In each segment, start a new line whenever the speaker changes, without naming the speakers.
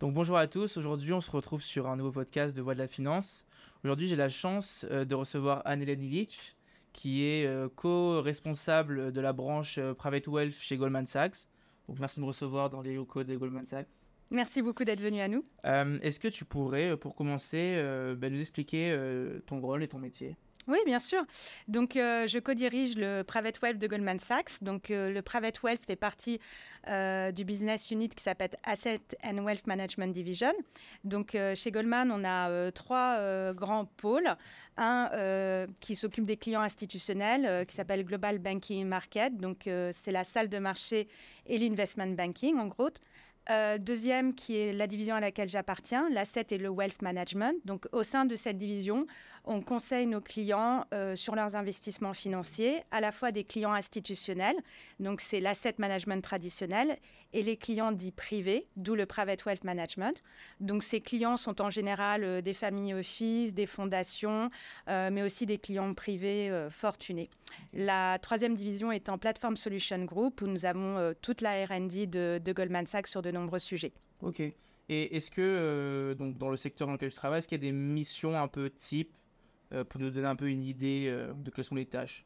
Donc bonjour à tous, aujourd'hui on se retrouve sur un nouveau podcast de Voix de la Finance. Aujourd'hui j'ai la chance euh, de recevoir Anne-Hélène Illich, qui est euh, co-responsable de la branche euh, Private Wealth chez Goldman Sachs. Donc merci de me recevoir dans les locaux de Goldman Sachs.
Merci beaucoup d'être venu à nous.
Est-ce que tu pourrais, pour commencer, bah, nous expliquer ton rôle et ton métier?
Oui, bien sûr. Donc, euh, je co-dirige le Private Wealth de Goldman Sachs. Donc, euh, le Private Wealth fait partie euh, du business unit qui s'appelle Asset and Wealth Management Division. Donc, chez Goldman, on a trois grands pôles. Un qui s'occupe des clients institutionnels, qui s'appelle Global Banking Market. Donc, c'est la salle de marché et l'investment banking, en gros. Euh, deuxième, qui est la division à laquelle j'appartiens, l'asset et le wealth management. Donc, au sein de cette division, on conseille nos clients euh, sur leurs investissements financiers, à la fois des clients institutionnels, donc c'est l'asset management traditionnel, et les clients dits privés, d'où le private wealth management. Donc, ces clients sont en général euh, des familles office, des fondations, mais aussi des clients privés fortunés. La troisième division en Platform Solution Group, où nous avons toute la R&D de, de Goldman Sachs sur de nombreux sujets.
Ok. Et est-ce que, euh, donc, dans le secteur dans lequel je travaille, est-ce qu'il y a des missions un peu type euh, pour nous donner un peu une idée euh, de quelles sont les tâches?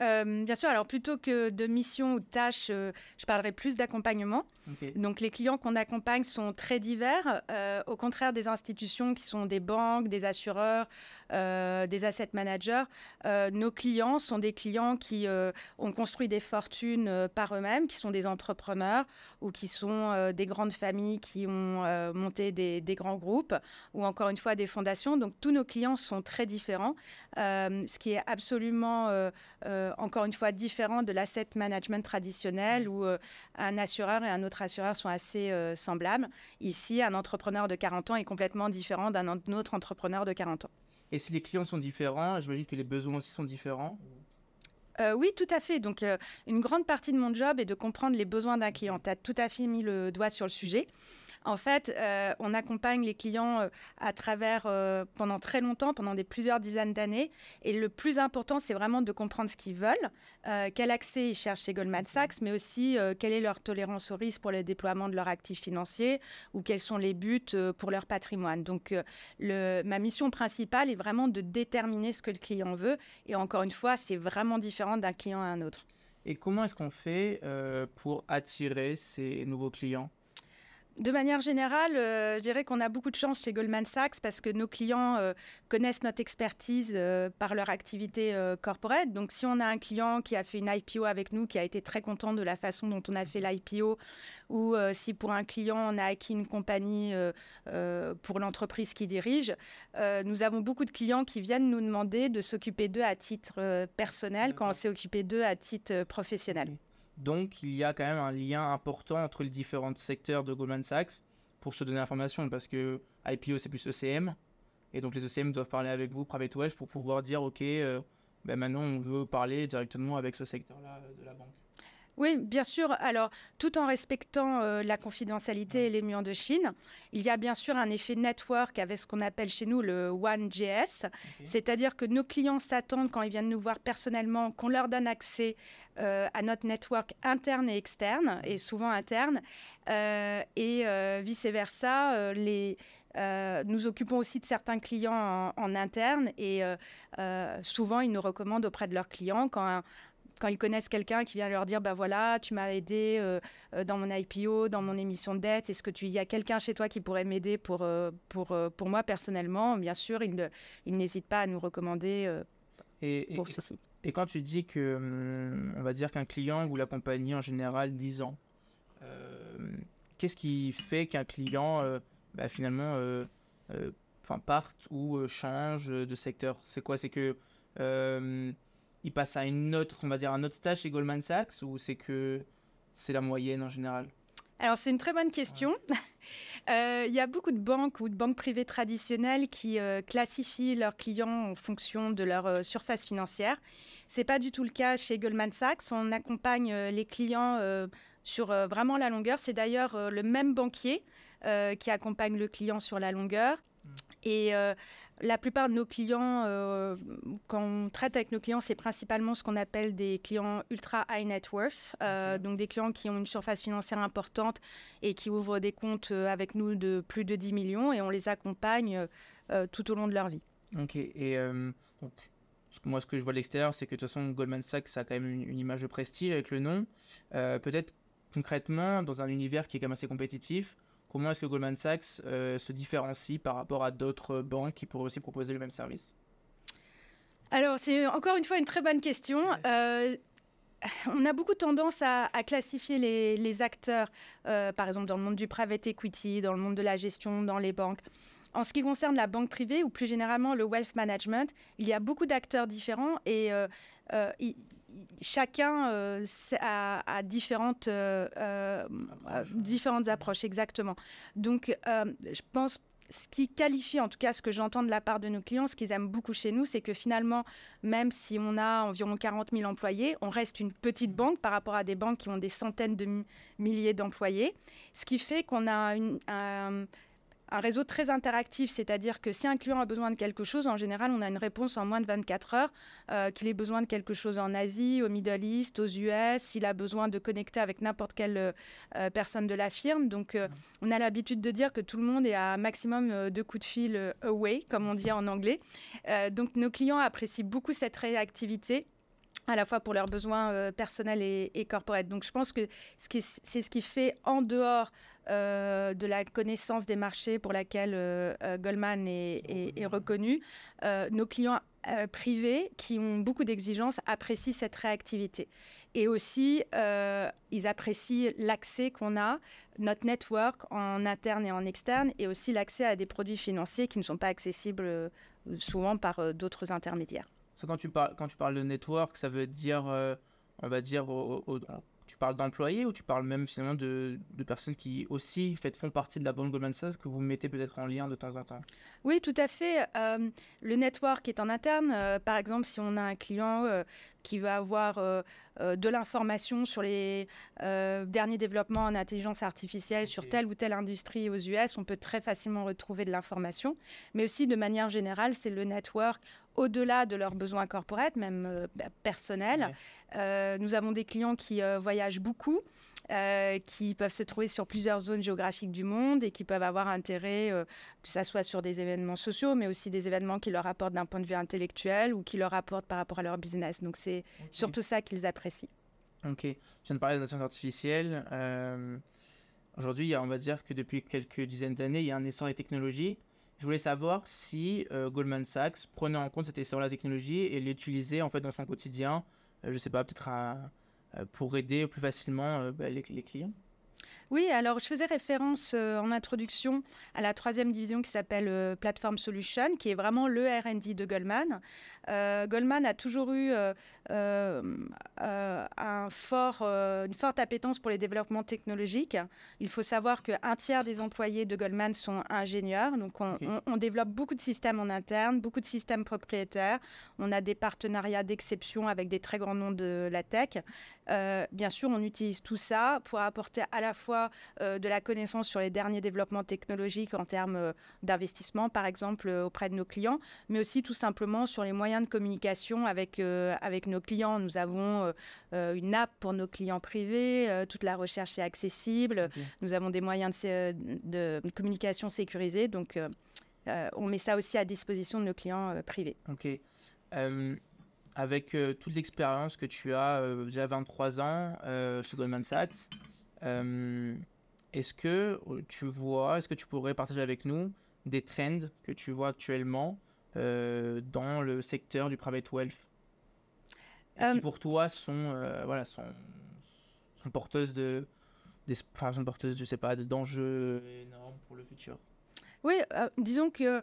Euh, bien sûr, alors plutôt que de missions ou de tâches, euh, je parlerai plus d'accompagnement. Donc les clients qu'on accompagne sont très divers, euh, au contraire des institutions qui sont des banques, des assureurs, des asset managers. nos clients sont des clients qui ont construit des fortunes par eux-mêmes, qui sont des entrepreneurs ou qui sont des grandes familles qui ont monté des, des, grands groupes ou encore une fois des fondations. Donc tous nos clients sont très différents, ce qui est absolument euh, encore une fois différent de l'asset management traditionnel où euh, un assureur et un autre assureur sont assez euh, semblables. Ici, un entrepreneur de 40 ans est complètement différent d'un autre entrepreneur de 40 ans.
Et si les clients sont différents, j'imagine que les besoins aussi sont différents?
Oui, tout à fait. Donc, une grande partie de mon job est de comprendre les besoins d'un client. Tu as tout à fait mis le doigt sur le sujet. En fait, euh, on accompagne les clients euh, à travers euh, pendant très longtemps, pendant des plusieurs dizaines d'années. Et le plus important, c'est vraiment de comprendre ce qu'ils veulent, quel accès ils cherchent chez Goldman Sachs, mais aussi quelle est leur tolérance au risque pour le déploiement de leurs actifs financiers ou quels sont les buts pour leur patrimoine. Donc, ma mission principale est vraiment de déterminer ce que le client veut. Et encore une fois, c'est vraiment différent d'un client à un autre.
Et comment est-ce qu'on fait pour attirer ces nouveaux clients?
De manière générale, euh, je dirais qu'on a beaucoup de chance chez Goldman Sachs parce que nos clients euh, connaissent notre expertise euh, par leur activité corporate. Donc, si on a un client qui a fait une IPO avec nous, qui a été très content de la façon dont on a fait l'IPO, ou si pour un client on a acquis une compagnie pour l'entreprise qu'il dirige, nous avons beaucoup de clients qui viennent nous demander de s'occuper d'eux à titre personnel quand on s'est occupé d'eux à titre professionnel.
Donc, il y a quand même un lien important entre les différents secteurs de Goldman Sachs pour se donner l'information, parce que IPO, c'est plus ECM, et donc les ECM doivent parler avec vous, Private Wealth, pour pouvoir dire, OK, euh, ben maintenant, on veut parler directement avec ce secteur-là de la banque.
Oui, bien sûr. Alors, tout en respectant euh, la confidentialité et les murs de Chine, il y a bien sûr un effet network avec ce qu'on appelle chez nous le OneJS. C'est-à-dire que nos clients s'attendent, quand ils viennent nous voir personnellement, qu'on leur donne accès euh, à notre network interne et externe, et souvent interne. Euh, et vice-versa, les, nous occupons aussi de certains clients en, en interne et souvent ils nous recommandent auprès de leurs clients quand un, quand ils connaissent quelqu'un qui vient leur dire, bah voilà, tu m'as aidé euh, euh, dans mon IPO, dans mon émission de dette, est-ce que tu y a quelqu'un chez toi qui pourrait m'aider pour, euh, pour, pour moi personnellement? Bien sûr, ils, ils n'hésitent pas à nous recommander
et, pour ceci. Et quand tu dis que, hum, on va dire qu'un client, vous l'accompagnez en général 10 ans, qu'est-ce qui fait qu'un client, bah, finalement, enfin parte ou change de secteur? C'est quoi? C'est que il passe à une autre, on va dire, un autre stage chez Goldman Sachs ou c'est que c'est la moyenne en général?
Alors c'est une très bonne question. Euh, il y a beaucoup de banques ou de banques privées traditionnelles qui euh, classifient leurs clients en fonction de leur euh, surface financière. C'est pas du tout le cas chez Goldman Sachs. On accompagne les clients sur vraiment la longueur. C'est d'ailleurs le même banquier qui accompagne le client sur la longueur. Et la plupart de nos clients, quand on traite avec nos clients, c'est principalement ce qu'on appelle des clients ultra high net worth, donc des clients qui ont une surface financière importante et qui ouvrent des comptes avec nous de plus de 10 millions et on les accompagne tout au long de leur vie.
Ok, et donc, moi ce que je vois de l'extérieur, c'est que de toute façon Goldman Sachs a quand même une, image de prestige avec le nom. Peut-être concrètement, dans un univers qui est quand même assez compétitif, comment est-ce que Goldman Sachs euh, se différencie par rapport à d'autres banques qui pourraient aussi proposer le même service?
Alors, c'est encore une fois une très bonne question. Euh, on a beaucoup tendance à, classifier les, acteurs, euh, par exemple dans le monde du private equity, dans le monde de la gestion, dans les banques. En ce qui concerne la banque privée ou plus généralement le wealth management, il y a beaucoup d'acteurs différents et chacun euh, a, différentes, euh, euh, différentes approches, exactement. Donc, je pense ce qui qualifie, en tout cas ce que j'entends de la part de nos clients, ce qu'ils aiment beaucoup chez nous, c'est que finalement, même si on a environ 40 000 employés, on reste une petite banque par rapport à des banques qui ont des centaines de milliers d'employés. Ce qui fait qu'on a une, un, un réseau très interactif, c'est-à-dire que si un client a besoin de quelque chose, en général, on a une réponse en moins de 24 heures, euh, qu'il ait besoin de quelque chose en Asie, au Middle East, aux US, s'il a besoin de connecter avec n'importe quelle euh, personne de la firme. Donc, euh, on a l'habitude de dire que tout le monde est à maximum de coups de fil away, comme on dit en anglais. donc, nos clients apprécient beaucoup cette réactivité à la fois pour leurs besoins personnels et, et corporate. Donc je pense que c'est ce qui fait en dehors euh, de la connaissance des marchés pour laquelle euh, euh, Goldman est, reconnu. nos clients privés qui ont beaucoup d'exigences apprécient cette réactivité. Et aussi, ils apprécient l'accès qu'on a, notre network en interne et en externe, et aussi l'accès à des produits financiers qui ne sont pas accessibles souvent par d'autres intermédiaires.
Quand tu, parles, quand tu parles de network, ça veut dire, on va dire, tu parles d'employés ou tu parles même finalement de, de personnes qui aussi fait, font partie de la banque Goldman Sachs que vous mettez peut-être en lien de temps en temps?
Oui, tout à fait. Euh, le network est en interne. Euh, par exemple, si on a un client euh, qui va avoir de l'information sur les derniers développements en intelligence artificielle sur telle ou telle industrie aux US, on peut très facilement retrouver de l'information. Mais aussi, de manière générale, c'est le network au-delà de leurs besoins corporels, même euh, bah, personnels. Euh, nous avons des clients qui euh, voyagent beaucoup. qui peuvent se trouver sur plusieurs zones géographiques du monde et qui peuvent avoir intérêt, que ce soit sur des événements sociaux, mais aussi des événements qui leur apportent d'un point de vue intellectuel ou qui leur apportent par rapport à leur business. Donc c'est surtout ça qu'ils apprécient.
Ok. Je viens de parler d'intelligence artificielle. Aujourd'hui, on va dire que depuis quelques dizaines d'années, il y a un essor des technologies. Je voulais savoir si euh, Goldman Sachs prenait en compte cet essor de la technologie et l'utilisait en fait dans son quotidien, euh, je sais pas, peut-être euh, pour aider plus facilement bah, les, clients.
Oui, alors je faisais référence en introduction à la troisième division qui s'appelle Platform Solution, qui est vraiment le RD de Goldman. Goldman a toujours eu un fort, une forte appétence pour les développements technologiques. Il faut savoir qu'un tiers des employés de Goldman sont ingénieurs. Donc, on, développe beaucoup de systèmes en interne, beaucoup de systèmes propriétaires. On a des partenariats d'exception avec des très grands noms de la tech. Euh, bien sûr, on utilise tout ça pour apporter à la fois euh, de la connaissance sur les derniers développements technologiques en termes euh, d'investissement, par exemple, auprès de nos clients, mais aussi tout simplement sur les moyens de communication avec, avec nos clients. Nous avons une app pour nos clients privés, toute la recherche est accessible, nous avons des moyens de, de communication sécurisés, donc on met ça aussi à disposition de nos clients privés.
Ok avec euh, toute l'expérience que tu as euh, déjà 23 ans euh, chez Goldman Sachs, est-ce que tu vois, est-ce que tu pourrais partager avec nous des trends que tu vois actuellement dans le secteur du private wealth? Qui pour toi sont, voilà, sont, sont porteuses de, des, enfin, sont porteuses, je sais pas, d'enjeux énormes pour le futur?
Oui, disons que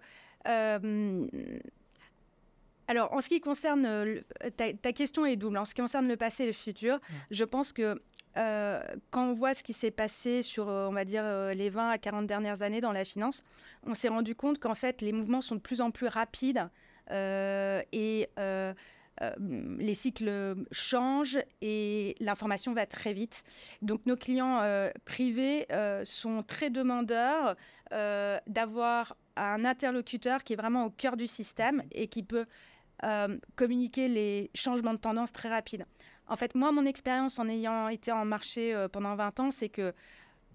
alors, en ce qui concerne, euh, ta, question est double. En ce qui concerne le passé et le futur, je pense que euh, quand on voit ce qui s'est passé sur, euh, on va dire, les 20 à 40 dernières années dans la finance, on s'est rendu compte qu'en fait, les mouvements sont de plus en plus rapides et les cycles changent et l'information va très vite. Donc nos clients privés sont très demandeurs d'avoir un interlocuteur qui est vraiment au cœur du système et qui peut communiquer les changements de tendance très rapides. En fait, moi, mon expérience en ayant été en marché pendant 20 ans, c'est que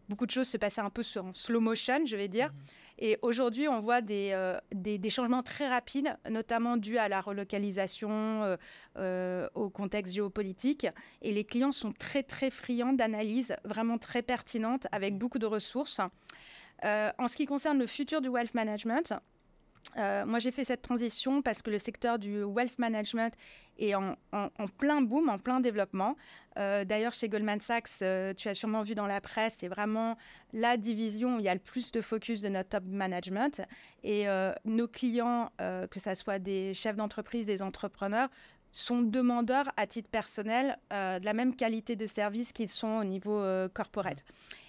beaucoup de choses se passaient un peu en slow motion, je vais dire. Mhm. Et aujourd'hui, on voit euh, des, des, changements très rapides, notamment dus à la relocalisation, euh, euh, au contexte géopolitique. Et les clients sont très, très friands d'analyses vraiment très pertinentes avec beaucoup de ressources. en ce qui concerne le futur du wealth management, euh, moi, j'ai fait cette transition parce que le secteur du wealth management est en, plein boom, en plein développement. Euh, d'ailleurs, chez Goldman Sachs, euh, tu as sûrement vu dans la presse, c'est vraiment la division où il y a le plus de focus de notre top management. Et nos clients, que ce soit des chefs d'entreprise, des entrepreneurs, sont demandeurs à titre personnel de la même qualité de service qu'ils sont au niveau corporate.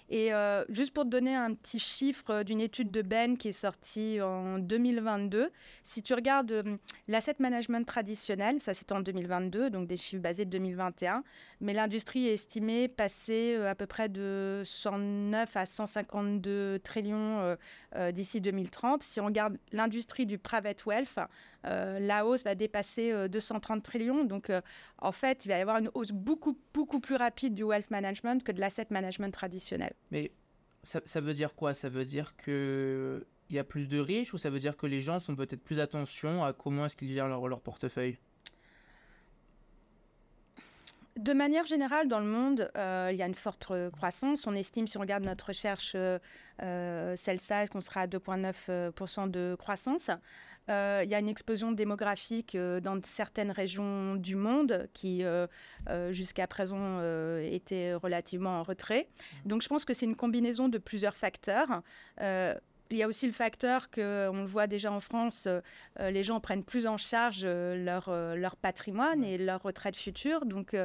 Et euh, juste pour te donner un petit chiffre d'une étude de Ben qui est sortie en 2022, si tu regardes euh, l'asset management traditionnel, ça c'était en 2022, donc des chiffres basés de 2021, mais l'industrie est estimée passer euh, à peu près de 109 à 152 trillions d'ici 2030. Si on regarde l'industrie du private wealth, la hausse va dépasser 230 trillions. Donc en fait, il va y avoir une hausse beaucoup, beaucoup plus rapide du wealth management que de l'asset management traditionnel.
Mais ça, veut dire quoi? Ça veut dire que il y a plus de riches ou ça veut dire que les gens sont peut-être plus attention à comment est-ce qu'ils gèrent leur portefeuille?
De manière générale, dans le monde, euh, il y a une forte croissance. On estime, si on regarde notre recherche euh, euh qu'on sera à 2,9% de croissance. Euh, il y a une explosion démographique dans certaines régions du monde qui, jusqu'à présent, étaient relativement en retrait. Mmh. Donc je pense que c'est une combinaison de plusieurs facteurs. Il y a aussi le facteur que, on le voit déjà en France, les gens prennent plus en charge leur, leur patrimoine et leur retraite future. Donc,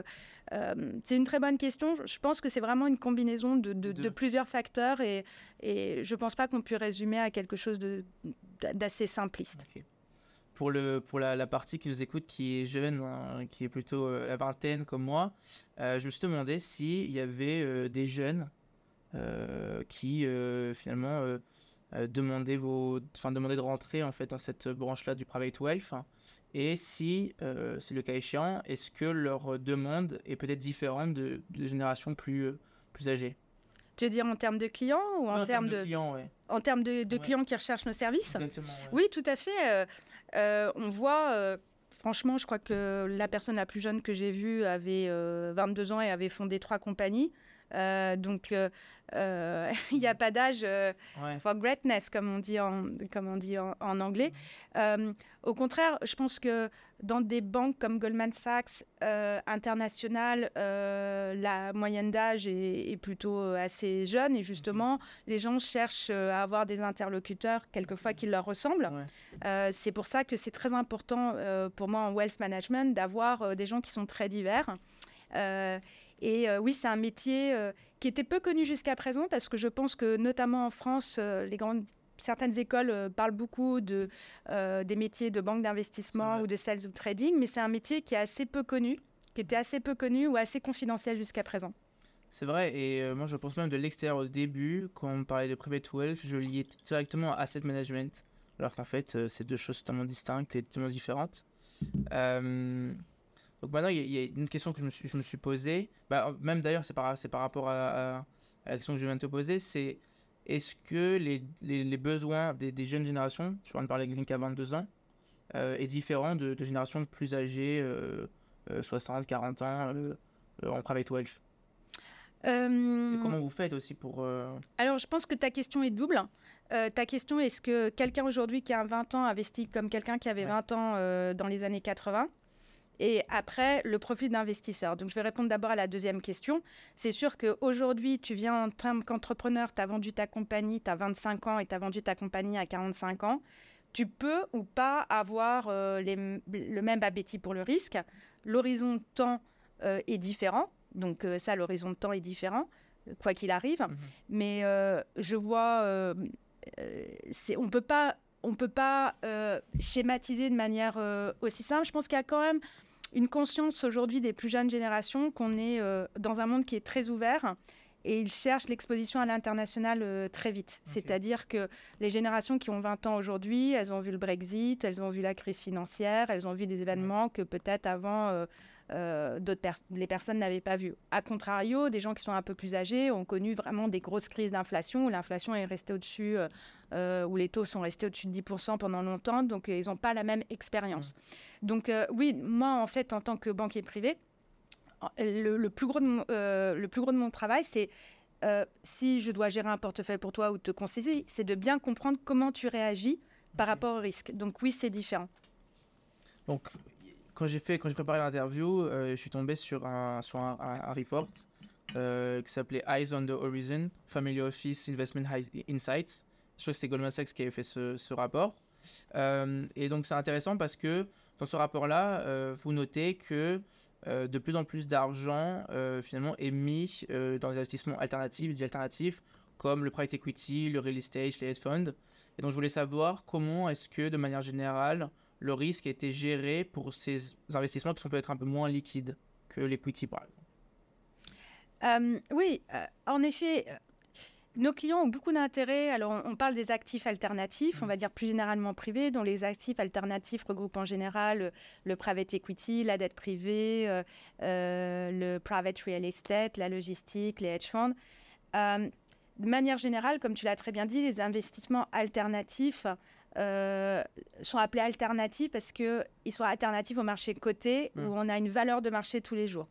c'est une très bonne question. Je pense que c'est vraiment une combinaison de, de, plusieurs facteurs et, et je ne pense pas qu'on puisse résumer à quelque chose d'assez simpliste.
Pour, le, pour la, partie qui nous écoute, qui est jeune, hein, qui est plutôt euh, la vingtaine comme moi, euh, je me suis demandé s'il y avait euh, des jeunes qui finalement demandaient, vos, demandaient de rentrer en fait dans cette branche-là du private wealth. et si c'est le cas échéant, est-ce que leur demande est peut-être différente de, de générations plus, plus âgées?
Tu veux dire en termes de clients ou en, termes, de,
clients,
En termes de, clients qui recherchent nos services? Oui, tout à fait. Euh, euh, on voit, euh, franchement, je crois que la personne la plus jeune que j'ai vue avait 22 ans et avait fondé trois compagnies. Donc, il n'y a pas d'âge for greatness, comme on dit en, comme on dit en, anglais. au contraire, je pense que dans des banques comme Goldman Sachs euh, international, euh, la moyenne d'âge est, plutôt euh, assez jeune et justement, les gens cherchent à avoir des interlocuteurs quelquefois qui leur ressemblent. c'est pour ça que c'est très important pour moi en wealth management d'avoir des gens qui sont très divers. Et oui, c'est un métier qui était peu connu jusqu'à présent parce que je pense que notamment en France, les grandes certaines écoles euh, parlent beaucoup de, euh, des métiers de banque d'investissement ou de sales ou trading, mais c'est un métier qui est assez peu connu, qui était assez peu connu ou assez confidentiel jusqu'à présent.
C'est vrai, et euh, moi je pense même de l'extérieur au début, quand on parlait de private wealth, je liais directement à asset management, alors qu'en fait c'est deux choses totalement distinctes et totalement différentes. Donc maintenant il y, a une question que je me suis, je me suis posée, bah, même d'ailleurs c'est par, par rapport à, à, la question que je viens de te poser, c'est est-ce que les, les, besoins des, des, jeunes générations, tu viens de parler de qui a 22 ans, euh, est différent de, de, générations plus âgées, 60, euh, 40 euh, ans, en private wealth? Et comment vous faites aussi pour...
Alors, je pense que ta question est double. ta question, est-ce que quelqu'un aujourd'hui qui a 20 ans investit comme quelqu'un qui avait 20 ans dans les années 80 et après, le profit d'investisseur. Donc, je vais répondre d'abord à la deuxième question. C'est sûr qu'aujourd'hui, tu viens en tant qu'entrepreneur, tu as vendu ta compagnie, tu as 25 ans et tu as vendu ta compagnie à 45 ans. Tu peux ou pas avoir euh, le même appétit pour le risque. L'horizon de temps euh, est différent. Donc, euh, ça, l'horizon de temps est différent, quoi qu'il arrive. Mhm. Mais je vois, on peut pas on peut pas schématiser de manière aussi simple. Je pense qu'il y a quand même une conscience aujourd'hui des plus jeunes générations qu'on est dans un monde qui est très ouvert et ils cherchent l'exposition à l'international euh, très vite. C'est-à-dire que les générations qui ont 20 ans aujourd'hui, elles ont vu le Brexit, elles ont vu la crise financière, elles ont vu des événements que peut-être avant euh, euh, les personnes n'avaient pas vus. A contrario, des gens qui sont un peu plus âgés ont connu vraiment des grosses crises d'inflation où l'inflation est restée au-dessus, où les taux sont restés au-dessus de 10% pendant longtemps, donc ils n'ont pas la même expérience. Donc oui, moi en fait en tant que banquier privé, le, plus gros de mon, euh, le plus gros de mon travail, c'est euh, si je dois gérer un portefeuille pour toi ou te conseiller, c'est de bien comprendre comment tu réagis par rapport au risque. Donc oui, c'est différent.
Donc quand j'ai fait, quand j'ai préparé l'interview, euh, je suis tombé sur un, sur un, report qui s'appelait Eyes on the Horizon, Family Office Investment Insights. Je crois que c'est Goldman Sachs qui avait fait ce, rapport. et donc c'est intéressant parce que dans ce rapport-là, vous notez que euh, de plus en plus d'argent euh, finalement est mis euh, dans les investissements alternatifs, des alternatifs comme le private equity, le real estate, les hedge funds. Et donc je voulais savoir comment est-ce que de manière générale le risque a été géré pour ces investissements qui sont peut-être un peu moins liquides que l'equity par
exemple. oui, en effet, nos clients ont beaucoup d'intérêt. Alors, on parle des actifs alternatifs, on va dire plus généralement privés, dont les actifs alternatifs regroupent en général euh, le, private equity, la dette privée, euh, euh, le private real estate, la logistique, les hedge funds. de manière générale, comme tu l'as très bien dit, les investissements alternatifs sont appelés alternatifs parce qu'ils sont alternatifs au marché coté où on a une valeur de marché tous les jours.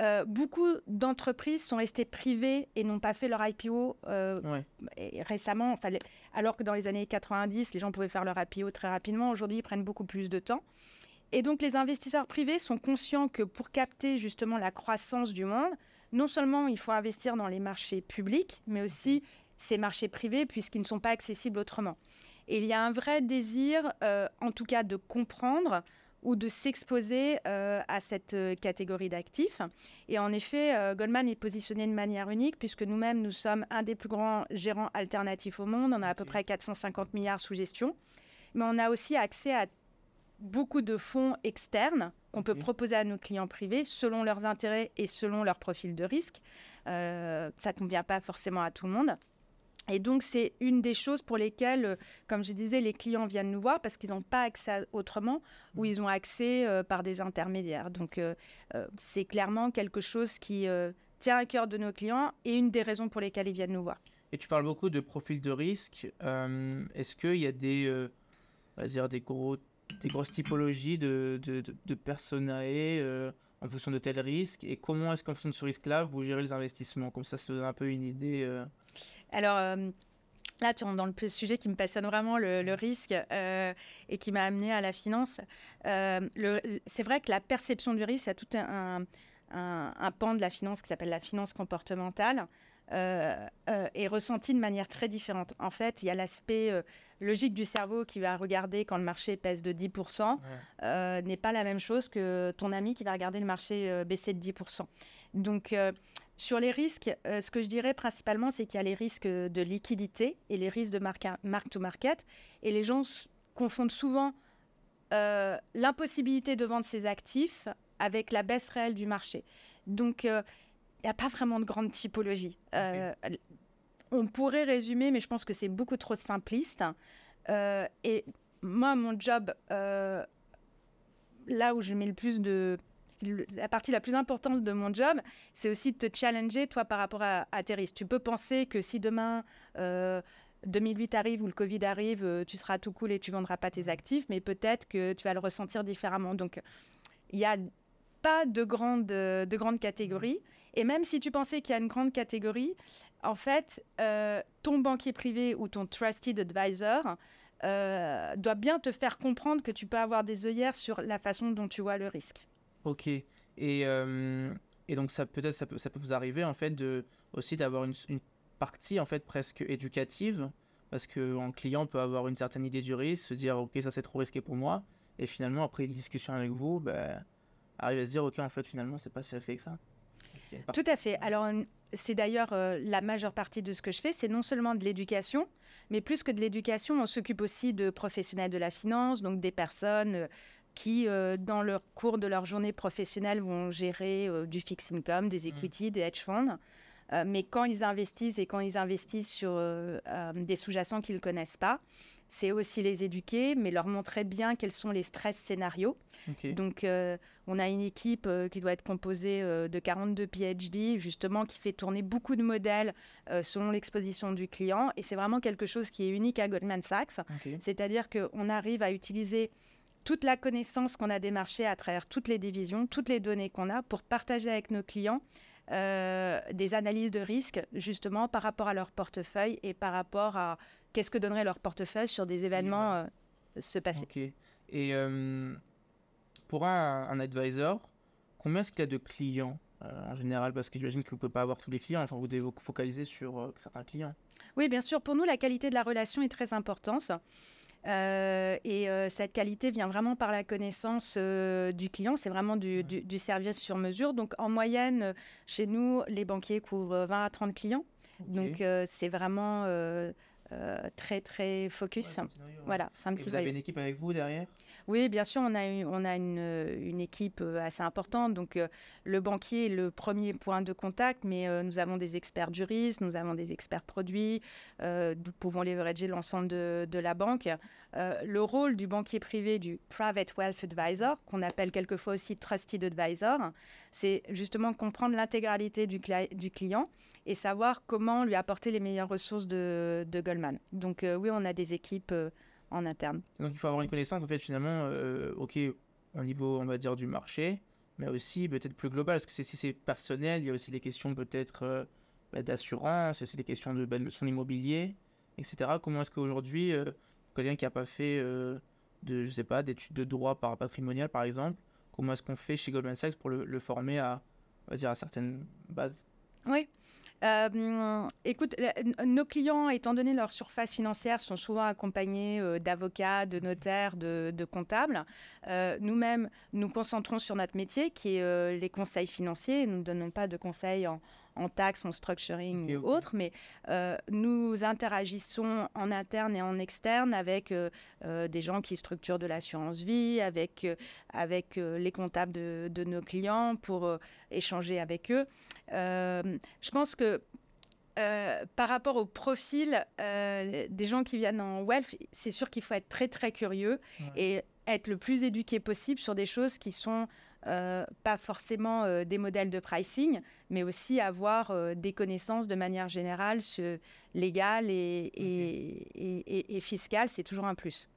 Euh, beaucoup d'entreprises sont restées privées et n'ont pas fait leur IPO euh, récemment, alors que dans les années 90, les gens pouvaient faire leur IPO très rapidement. Aujourd'hui, ils prennent beaucoup plus de temps. Et donc, les investisseurs privés sont conscients que pour capter justement la croissance du monde, non seulement il faut investir dans les marchés publics, mais aussi ces marchés privés, puisqu'ils ne sont pas accessibles autrement. Et il y a un vrai désir, euh, en tout cas, de comprendre ou de s'exposer euh, à cette euh, catégorie d'actifs. Et en effet, euh, Goldman est positionné de manière unique puisque nous-mêmes, nous sommes un des plus grands gérants alternatifs au monde. On a à peu près 450 milliards sous gestion. Mais on a aussi accès à beaucoup de fonds externes qu'on peut proposer à nos clients privés selon leurs intérêts et selon leur profil de risque. ça ne convient pas forcément à tout le monde. Et donc, c'est une des choses pour lesquelles, euh, comme je disais, les clients viennent nous voir parce qu'ils n'ont pas accès autrement ou ils ont accès euh, par des intermédiaires. Donc, euh, c'est clairement quelque chose qui tient à cœur de nos clients et une des raisons pour lesquelles ils viennent nous voir.
Et tu parles beaucoup de profil de risque. Est-ce qu'il y a des, on dire des grosses typologies de, de, de, en fonction de tel risque Et comment est-ce qu'en fonction de ce risque-là, vous gérez les investissements? Comme ça, ça donne un peu une idée.
Alors. Euh, là, tu rentres dans le sujet qui me passionne vraiment, le, risque, euh, et qui m'a amené à la finance. Euh, c'est vrai que la perception du risque, a tout un, un pan de la finance qui s'appelle la finance comportementale. Euh, euh, est ressenti de manière très différente. En fait, il y a l'aspect euh, logique du cerveau qui va regarder quand le marché pèse de 10%, n'est pas la même chose que ton ami qui va regarder le marché baisser de 10%. Donc, sur les risques, ce que je dirais principalement, c'est qu'il y a les risques de liquidité et les risques de mark-to-market. Et les gens confondent souvent l'impossibilité de vendre ses actifs avec la baisse réelle du marché. Donc, n'y a pas vraiment de grande typologie. Euh, on pourrait résumer, mais je pense que c'est beaucoup trop simpliste. Euh, et moi, mon job, euh, là où je mets le plus de... La partie la plus importante de mon job, c'est aussi de te challenger, toi, par rapport à, tes risques. Tu peux penser que si demain... 2008 arrive ou le Covid arrive, tu seras tout cool et tu vendras pas tes actifs, mais peut-être que tu vas le ressentir différemment. Donc, il n'y a pas de grande, de grande catégorie. Et même si tu pensais qu'il y a une grande catégorie, en fait, euh, ton banquier privé ou ton trusted advisor euh, doit bien te faire comprendre que tu peux avoir des œillères sur la façon dont tu vois le risque.
Ok. Et, euh, donc, ça peut-être ça peut, vous arriver en fait aussi d'avoir une, partie en fait presque éducative parce qu'un client peut avoir une certaine idée du risque, se dire ok ça c'est trop risqué pour moi, et finalement après une discussion avec vous, ben, arrive à se dire ok en fait finalement c'est pas si risqué que ça.
Tout à fait. Alors, c'est d'ailleurs euh, la majeure partie de ce que je fais, c'est non seulement de l'éducation, mais plus que de l'éducation, on s'occupe aussi de professionnels de la finance, donc des personnes, euh, qui, dans le cours de leur journée professionnelle, vont gérer du fixed income, des mmh. equity, des hedge funds. mais quand ils investissent et quand ils investissent sur des sous-jacents qu'ils ne connaissent pas, c'est aussi les éduquer, mais leur montrer bien quels sont les stress scénarios. Donc, euh, on a une équipe euh, qui doit être composée euh, de 42 PhD, justement, qui fait tourner beaucoup de modèles selon l'exposition du client. Et c'est vraiment quelque chose qui est unique à Goldman Sachs. C'est-à-dire qu'on arrive à utiliser toute la connaissance qu'on a des marchés à travers toutes les divisions, toutes les données qu'on a pour partager avec nos clients des analyses de risque, justement, par rapport à leur portefeuille et par rapport à qu'est-ce que donnerait leur portefeuille sur des événements euh, se passer.
Ok. Et euh, pour un, advisor, combien est-ce qu'il y a de clients euh, en général? Parce que j'imagine que vous ne pouvez pas avoir tous les clients, enfin, vous devez vous focaliser sur certains clients.
Oui, bien sûr. Pour nous, la qualité de la relation est très importante. et cette qualité vient vraiment par la connaissance du client. C'est vraiment du, du, service sur mesure. Donc, en moyenne, chez nous, les banquiers couvrent 20 à 30 clients. Donc, c'est vraiment euh, très très focus. Voilà,
c'est un petit. Et vous avez une équipe avec vous derrière?
Oui, bien sûr, on a une, on a une, une équipe euh, assez importante. Donc euh, le banquier est le premier point de contact, mais nous avons des experts juristes, nous avons des experts produits, nous pouvons leverager l'ensemble de, de, la banque. Le rôle du banquier privé, du private wealth advisor, qu'on appelle quelquefois aussi trusted advisor, c'est justement comprendre l'intégralité du, client et savoir comment lui apporter les meilleures ressources de, Goldman. Donc euh, oui, on a des équipes euh, en interne.
Donc il faut avoir une connaissance en fait finalement, euh, ok, au niveau on va dire du marché, mais aussi peut-être plus global, parce que si c'est personnel, il y a aussi des questions peut-être bah, d'assurance, c'est des questions de, bah, de, son immobilier, etc. Comment est-ce qu'aujourd'hui, quelqu'un qui n'a pas fait de, je sais pas, d'études de droit par patrimonial par exemple, comment est-ce qu'on fait chez Goldman Sachs pour le, le former à, on va dire, à certaines bases?
Oui, euh, écoute, nos clients, étant donné leur surface financière, sont souvent accompagnés euh, d'avocats, de notaires, de, comptables. Euh, nous-mêmes, nous concentrons sur notre métier, qui est les conseils financiers. Nous ne donnons pas de conseils en, en taxes, en structuring ou autre, mais euh, nous interagissons en interne et en externe avec euh, euh, des gens qui structurent de l'assurance vie, avec, avec les comptables de, de, nos clients pour échanger avec eux. je pense que par rapport au profil des gens qui viennent en wealth, c'est sûr qu'il faut être très très curieux et être le plus éduqué possible sur des choses qui sont euh, pas forcément euh, des modèles de pricing, mais aussi avoir euh, des connaissances de manière générale sur, légales et, et, et, fiscales, c'est toujours un plus.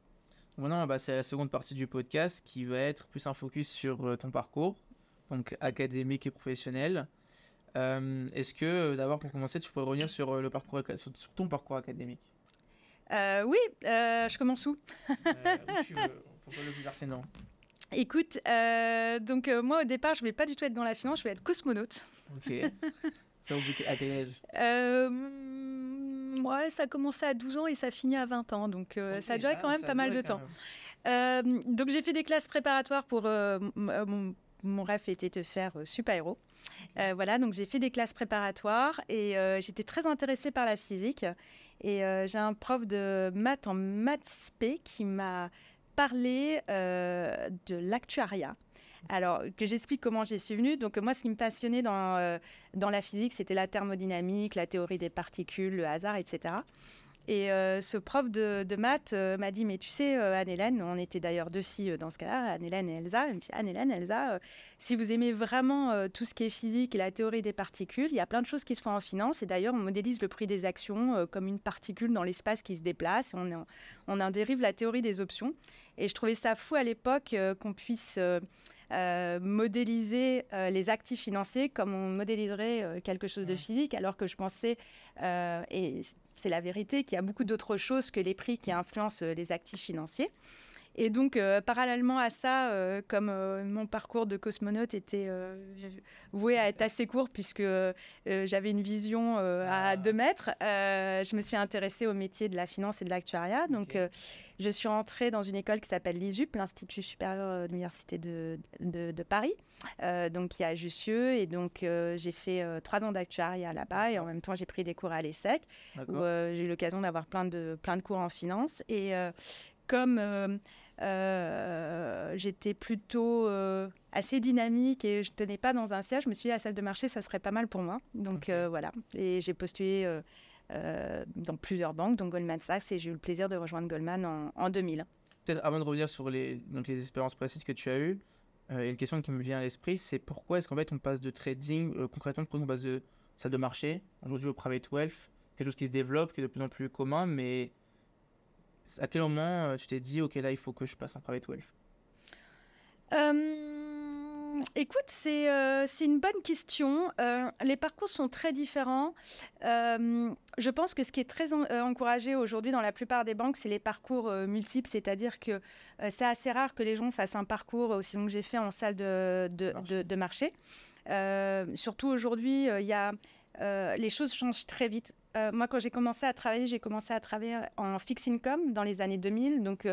Maintenant, bah, c'est la seconde partie du podcast qui va être plus un focus sur ton parcours, donc académique et professionnel. Est-ce que d'abord pour commencer, tu pourrais revenir sur, le parcours, sur, ton parcours académique?
Oui, je commence où, où
tu veux? Pas le plus non.
Écoute, euh, donc euh, moi au départ, je voulais pas du tout être dans la finance, je voulais être cosmonaute.
Ok. ça vous à quel âge?
Euh, Ouais, ça a commencé à 12 ans et ça finit à 20 ans, donc ça a duré ah, quand même pas mal de temps. donc j'ai fait des classes préparatoires pour mon, rêve était de faire super-héros. voilà, donc j'ai fait des classes préparatoires et j'étais très intéressée par la physique. Et j'ai un prof de maths en maths spé qui m'a parler euh, de l'actuariat. Alors, que j'explique comment j'y suis venue. Donc, moi, ce qui me passionnait dans, euh, dans la physique, c'était la thermodynamique, la théorie des particules, le hasard, etc. Et euh, ce prof de, de maths m'a dit, mais tu sais, Anne-Hélène, on était d'ailleurs deux filles dans ce cas-là, Anne-Hélène et Elsa. Elle me dit, Anne-Hélène, Elsa, si vous aimez vraiment tout ce qui est physique et la théorie des particules, il y a plein de choses qui se font en finance. Et d'ailleurs, on modélise le prix des actions comme une particule dans l'espace qui se déplace. On, on en dérive la théorie des options. Et je trouvais ça fou à l'époque euh, qu'on puisse euh, euh, modéliser les actifs financiers comme on modéliserait quelque chose de physique, alors que je pensais, et c'est la vérité, qu'il y a beaucoup d'autres choses que les prix qui influencent les actifs financiers. Et donc, euh, parallèlement à ça, euh, comme euh, mon parcours de cosmonaute était voué à être assez court, puisque j'avais une vision à deux mètres, je me suis intéressée au métier de la finance et de l'actuariat. Donc, je suis entrée dans une école qui s'appelle l'ISUP, l'Institut supérieur de l'Université de, de, Paris, donc qui est à Jussieu. Et donc, j'ai fait trois ans d'actuariat là-bas et en même temps, j'ai pris des cours à l'ESSEC, où j'ai eu l'occasion d'avoir plein de, plein de cours en finance. Et comme j'étais plutôt assez dynamique et je ne tenais pas dans un siège. Je me suis dit, la salle de marché, ça serait pas mal pour moi. Donc voilà. Et j'ai postulé dans plusieurs banques, dont Goldman Sachs, et j'ai eu le plaisir de rejoindre Goldman en, en 2000.
Peut-être avant de revenir sur les, donc les expériences précises que tu as eues, euh, une question qui me vient à l'esprit, c'est pourquoi est-ce qu'en fait on passe de trading, euh, concrètement, on passe de salle de marché, aujourd'hui au private wealth, quelque chose qui se développe, qui est de plus en plus commun, mais à quel moment euh, tu t'es dit, ok, là, il faut que je passe un private wealth?
Écoute, c'est une bonne question. les parcours sont très différents. je pense que ce qui est très encouragé aujourd'hui dans la plupart des banques, c'est les parcours multiples, c'est-à-dire que c'est assez rare que les gens fassent un parcours aussi long que j'ai fait en salle de, de, marché. surtout aujourd'hui, il y a, les choses changent très vite. Moi, quand j'ai commencé à travailler, j'ai commencé à travailler en fixed income dans les années 2000. Donc,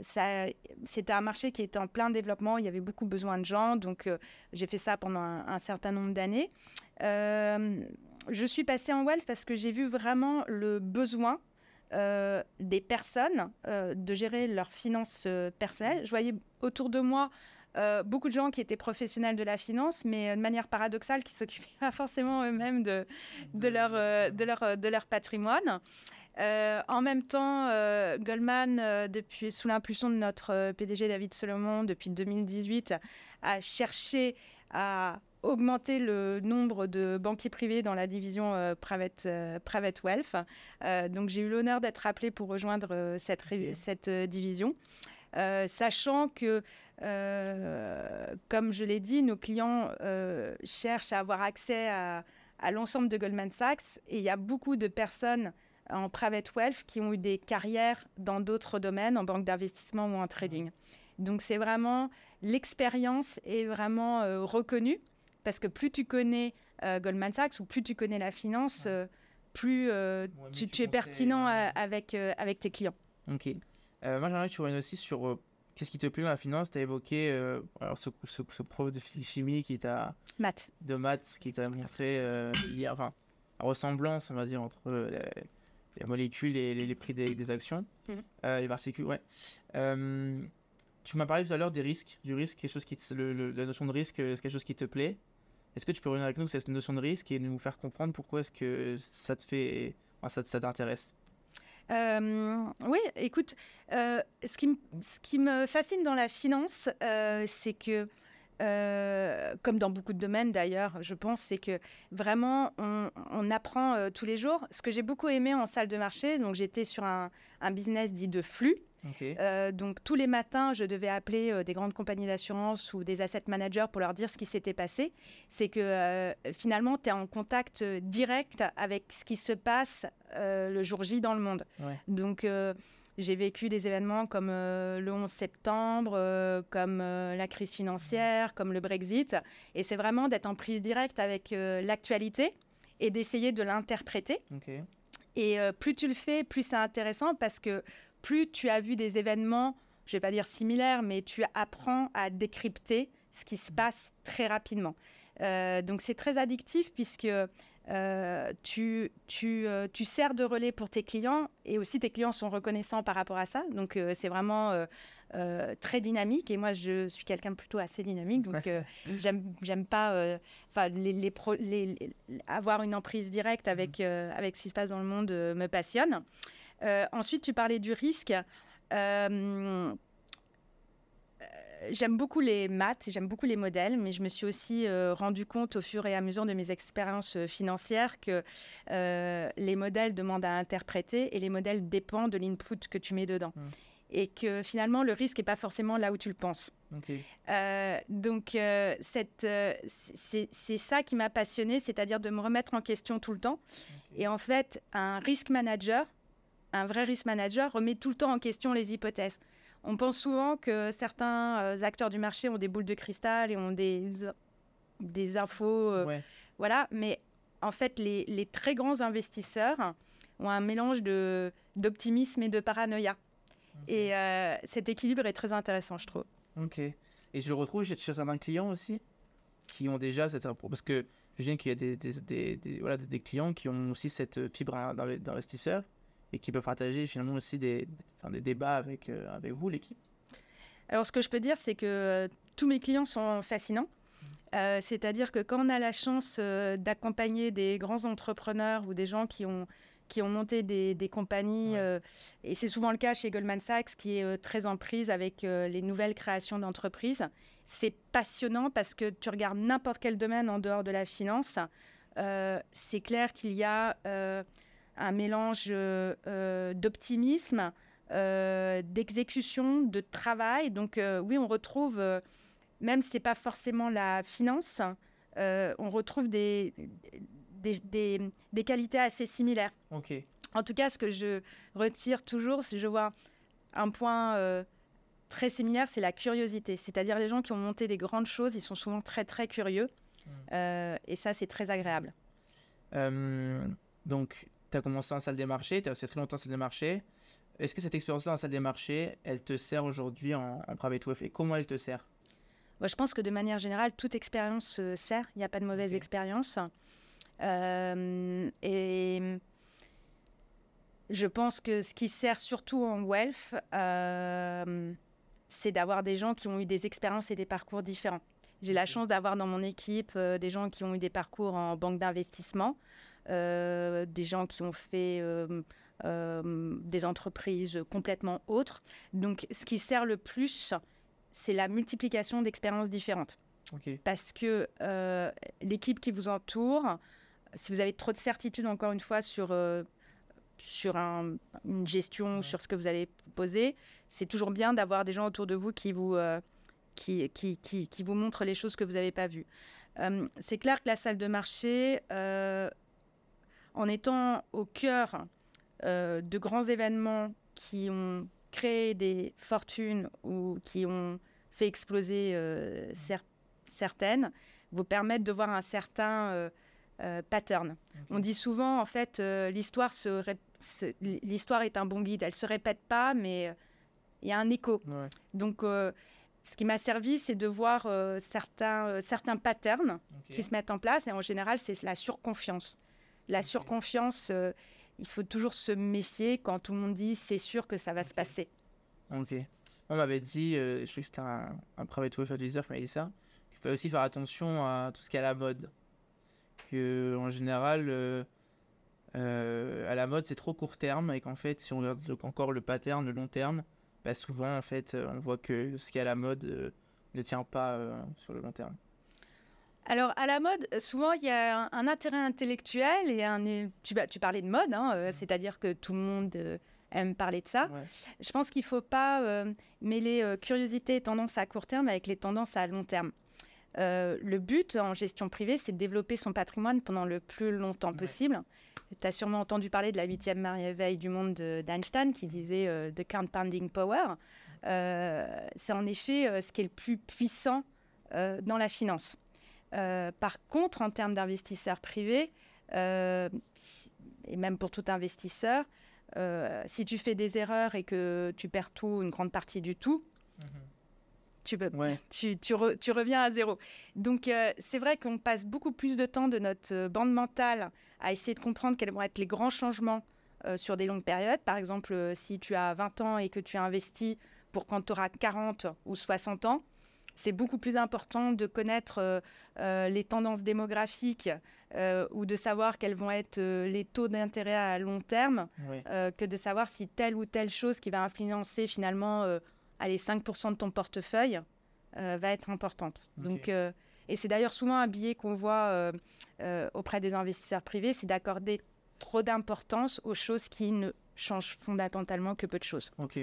c'était un marché qui était en plein développement, il y avait beaucoup besoin de gens, donc euh, j'ai fait ça pendant un, certain nombre d'années. Euh, je suis passée en wealth parce que j'ai vu vraiment le besoin euh, des personnes de gérer leurs finances personnelles. Je voyais autour de moi beaucoup de gens qui étaient professionnels de la finance, mais de manière paradoxale, qui s'occupaient pas forcément eux-mêmes de, de, leur, de, leur, de leur patrimoine. Euh, en même temps, euh, Goldman, euh, depuis, sous l'impulsion de notre PDG David Solomon, depuis 2018, a cherché à augmenter le nombre de banquiers privés dans la division private, private Wealth. donc j'ai eu l'honneur d'être appelé pour rejoindre cette, cette division. Sachant que, comme je l'ai dit, nos clients cherchent à avoir accès à, à l'ensemble de Goldman Sachs et il y a beaucoup de personnes en private wealth qui ont eu des carrières dans d'autres domaines, en banque d'investissement ou en trading. Donc c'est vraiment l'expérience est vraiment euh, reconnue parce que plus tu connais euh, Goldman Sachs ou plus tu connais la finance, euh, plus tu, es pertinent avec, avec tes clients.
Ok. Moi j'aimerais que tu reviennes aussi sur qu'est-ce qui te plaît dans la finance? Tu as évoqué alors ce, ce, prof de physique chimie qui t'a...
Maths.
De maths qui t'a montré hier, enfin, la ressemblance, on va dire, entre les molécules et les, prix des, actions, mhm. euh, les particules, ouais. Euh, tu m'as parlé tout à l'heure des risques, du risque, quelque chose qui la notion de risque, c'est quelque chose qui te plaît? Est-ce que tu peux revenir avec nous sur cette notion de risque et nous faire comprendre pourquoi est-ce que ça te fait, ça, ça t'intéresse?
Euh, oui, écoute, ce, qui ce, qui me fascine dans la finance, c'est que euh, comme dans beaucoup de domaines d'ailleurs, je pense, c'est que vraiment on, apprend euh, tous les jours. Ce que j'ai beaucoup aimé en salle de marché, donc j'étais sur un, business dit de flux. Euh, donc tous les matins, je devais appeler des grandes compagnies d'assurance ou des asset managers pour leur dire ce qui s'était passé. C'est que finalement, tu es en contact direct avec ce qui se passe le jour J dans le monde. Donc j'ai vécu des événements comme euh, le 11 septembre, euh, comme euh, la crise financière, comme le Brexit. Et c'est vraiment d'être en prise directe avec l'actualité et d'essayer de l'interpréter. Et plus tu le fais, plus c'est intéressant parce que plus tu as vu des événements, je ne vais pas dire similaires, mais tu apprends à décrypter ce qui se passe très rapidement. donc c'est très addictif puisque euh, tu, tu, euh, tu, sers de relais pour tes clients et aussi tes clients sont reconnaissants par rapport à ça. Donc, euh, c'est vraiment très dynamique. Et moi, je suis quelqu'un de plutôt assez dynamique. Donc, j'aime pas les, les, avoir une emprise directe avec, avec ce qui se passe dans le monde me passionne. Ensuite, tu parlais du risque j'aime beaucoup les maths, j'aime beaucoup les modèles, mais je me suis aussi euh, rendu compte au fur et à mesure de mes expériences euh, financières que euh, les modèles demandent à interpréter et les modèles dépendent de l'input que tu mets dedans. Mmh. Et que finalement, le risque n'est pas forcément là où tu le penses. donc, c'est ça qui m'a passionné, c'est-à-dire de me remettre en question tout le temps. Et en fait, un risk manager, un vrai risk manager, remet tout le temps en question les hypothèses. On pense souvent que certains euh, acteurs du marché ont des boules de cristal et ont des, des infos. Euh, voilà, mais en fait, les, très grands investisseurs ont un mélange d'optimisme et de paranoïa. Et euh, cet équilibre est très intéressant, je trouve.
Ok. Et je le retrouve chez, certains clients aussi qui ont déjà cette. Parce que je viens qu'il y a des, des, des, voilà, des, clients qui ont aussi cette fibre d'investisseur et qui peuvent partager finalement aussi des, des débats avec, euh, avec vous, l'équipe.
Alors, ce que je peux dire, c'est que tous mes clients sont fascinants. Euh, c'est-à-dire que quand on a la chance euh, d'accompagner des grands entrepreneurs ou des gens qui ont, qui ont monté des, compagnies, euh, et c'est souvent le cas chez Goldman Sachs, qui est très en prise avec les nouvelles créations d'entreprises, c'est passionnant parce que tu regardes n'importe quel domaine en dehors de la finance, c'est clair qu'il y a un mélange d'optimisme, d'exécution, de travail. Donc oui, on retrouve même si ce n'est pas forcément la finance, euh, on retrouve des, des, qualités assez similaires.
Ok.
En tout cas, ce que je retire toujours, c'est je vois un point euh, très similaire, c'est la curiosité. C'est-à-dire les gens qui ont monté des grandes choses, ils sont souvent très très curieux. Hmm. Euh, et ça, c'est très agréable.
donc, tu as commencé en salle des marchés, tu as resté très longtemps en salle des marchés. Est-ce que cette expérience-là en salle des marchés, elle te sert aujourd'hui en, en private wealth et comment elle te sert?
Je pense que de manière générale, toute expérience sert. Il n'y a pas de mauvaise expérience. Euh, et je pense que ce qui sert surtout en wealth, euh, c'est d'avoir des gens qui ont eu des expériences et des parcours différents. J'ai la chance d'avoir dans mon équipe euh, des gens qui ont eu des parcours en banque d'investissement, des gens qui ont fait des entreprises complètement autres. Donc, ce qui sert le plus, c'est la multiplication d'expériences différentes. Parce que euh, l'équipe qui vous entoure, si vous avez trop de certitude, encore une fois, sur, euh, sur une gestion, sur ce que vous allez poser, c'est toujours bien d'avoir des gens autour de vous qui vous, euh, qui, qui, qui, qui, vous montrent les choses que vous n'avez pas vues. c'est clair que la salle de marché, en étant au cœur de grands événements qui ont créé des fortunes ou qui ont fait exploser euh, certaines, vous permettent de voir un certain euh, euh, pattern. On dit souvent, en fait, l'histoire est un bon guide. Elle se répète pas, mais il y a un écho. Donc, ce qui m'a servi, c'est de voir certains, certains patterns qui se mettent en place. Et en général, c'est la surconfiance. La surconfiance, il faut toujours se méfier quand tout le monde dit c'est sûr que ça va se passer.
Ok. On m'avait dit, euh, je crois que c'était un, un private wealth advisor qui m'avait dit ça, qu'il fallait aussi faire attention à tout ce qui est à la mode. Que en général, euh, euh, à la mode, c'est trop court terme et qu'en fait, si on regarde encore le pattern, le long terme, bah souvent, en fait, on voit que ce qui est à la mode ne tient pas sur le long terme.
Alors, à la mode, souvent, il y a un, intérêt intellectuel et un. Tu, tu parlais de mode, hein, c'est-à-dire que tout le monde aime parler de ça. Je pense qu'il ne faut pas euh, mêler euh, curiosité et tendance à court terme avec les tendances à long terme. Euh, le but en gestion privée, c'est de développer son patrimoine pendant le plus longtemps possible. Tu as sûrement entendu parler de la huitième merveille du monde d'Einstein qui disait The Compounding Power. c'est en effet ce qui est le plus puissant dans la finance. Par contre, en termes d'investisseurs privés, et même pour tout investisseur, euh, si tu fais des erreurs et que tu perds tout, une grande partie du tout, mhm. tu, peux, tu, tu, reviens à zéro. Donc, euh, c'est vrai qu'on passe beaucoup plus de temps de notre euh, bande mentale à essayer de comprendre quels vont être les grands changements sur des longues périodes. Par exemple, si tu as 20 ans et que tu as investi pour quand tu auras 40 ou 60 ans, c'est beaucoup plus important de connaître euh, euh, les tendances démographiques euh, ou de savoir quels vont être les taux d'intérêt à long terme que de savoir si telle ou telle chose qui va influencer finalement les 5% de ton portefeuille va être importante. Donc, et c'est d'ailleurs souvent un biais qu'on voit auprès des investisseurs privés, c'est d'accorder trop d'importance aux choses qui ne changent fondamentalement que peu de choses.
Ok.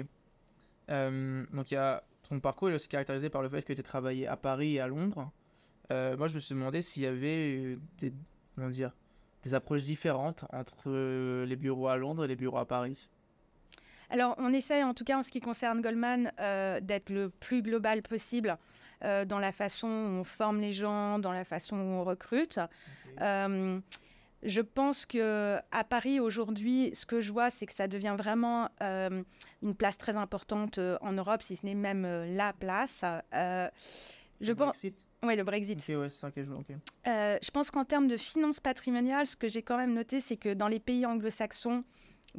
donc il y a ton parcours est aussi caractérisé par le fait que tu as travaillé à Paris et à Londres. Euh, moi, je me suis demandé s'il y avait euh, des, comment dire, des approches différentes entre euh, les bureaux à Londres et les bureaux à Paris.
Alors, on essaie, en tout cas en ce qui concerne Goldman, d'être le plus global possible dans la façon où on forme les gens, dans la façon où on recrute. Je pense que à Paris aujourd'hui, ce que je vois, c'est que ça devient vraiment euh, une place très importante euh, en Europe, si ce n'est même euh, la place.
je le pense. Brexit.
Oui, le Brexit.
ouais, ça okay.
je pense qu'en termes de finances patrimoniales, ce que j'ai quand même noté, c'est que dans les pays anglo-saxons,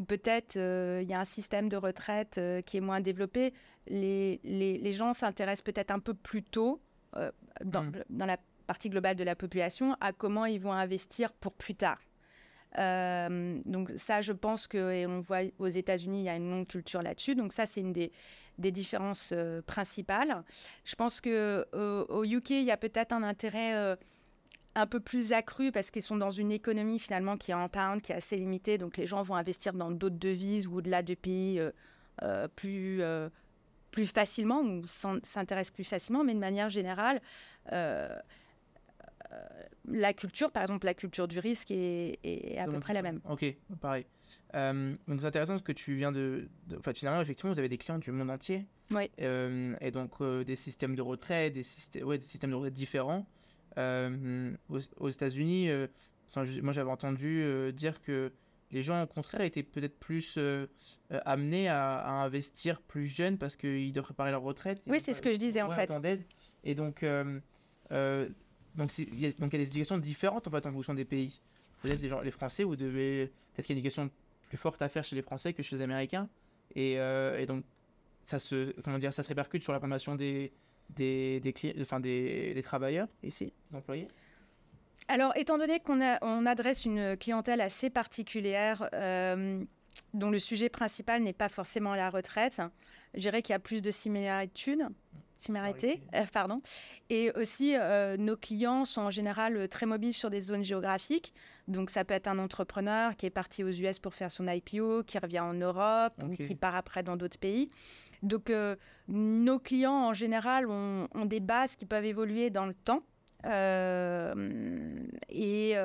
peut-être il y a un système de retraite qui est moins développé, les, les, gens s'intéressent peut-être un peu plus tôt dans, mmh. dans la partie globale de la population à comment ils vont investir pour plus tard. Euh, donc ça, je pense que, et on voit aux États-Unis, il y a une longue culture là-dessus. Donc ça, c'est une des, des différences euh, principales. Je pense que au UK, il y a peut-être un intérêt euh, un peu plus accru parce qu'ils sont dans une économie finalement qui est en pound, qui est assez limitée. Donc les gens vont investir dans d'autres devises ou au-delà de pays plus plus facilement ou s'intéressent plus facilement, mais de manière générale, euh, la culture, par exemple, la culture du risque est, à peu près la même.
Ok, pareil. Euh, donc c'est intéressant ce que tu viens de, Enfin, finalement, effectivement, vous avez des clients du monde entier.
Oui.
Euh, et donc des systèmes de retraite, des, systèmes, ouais, des systèmes de retraite différents. aux, États-Unis, moi j'avais entendu dire que les gens, au contraire, étaient peut-être plus amenés à, investir plus jeunes parce qu'ils doivent préparer leur retraite.
Oui, c'est ce que je disais en fait.
Et donc, donc, il y a, des éducations différentes en fonction des pays. Peut-être les, Français, vous devez peut-être qu'il y a une éducation plus forte à faire chez les Français que chez les Américains. Et, euh, et donc ça se comment dire ça se répercute sur la formation des des des, enfin, des, des travailleurs ici, des employés.
Alors, étant donné qu'on on adresse une clientèle assez particulière, euh, dont le sujet principal n'est pas forcément la retraite, je dirais qu'il y a plus de similitudes similarité, euh, pardon. Et aussi, euh, nos clients sont en général euh, très mobiles sur des zones géographiques. Donc, ça peut être un entrepreneur qui est parti aux US pour faire son IPO, qui revient en Europe ou qui part après dans d'autres pays. Donc, nos clients, en général, ont, des bases qui peuvent évoluer dans le temps. et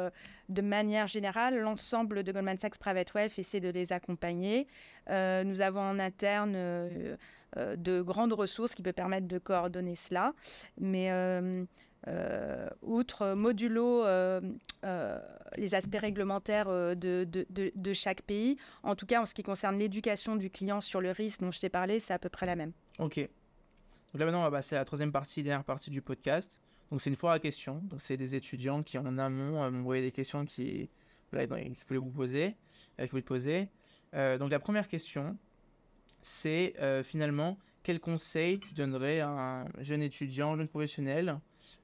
de manière générale, l'ensemble de Goldman Sachs Private Wealth essaie de les accompagner. nous avons en interne euh, de grandes ressources qui peut permettre de coordonner cela. Mais euh, euh, outre modulo les aspects réglementaires de, de, chaque pays, en tout cas en ce qui concerne l'éducation du client sur le risque dont je t'ai parlé, c'est à peu près la même.
Ok. Donc là maintenant, on va passer à la troisième partie, dernière partie du podcast. Donc c'est une fois à question. Donc c'est des étudiants qui en amont m'ont envoyé des questions qui, voilà, voulaient vous poser, poser. donc la première question, c'est euh, finalement quel conseil tu donnerais à un jeune étudiant, jeune professionnel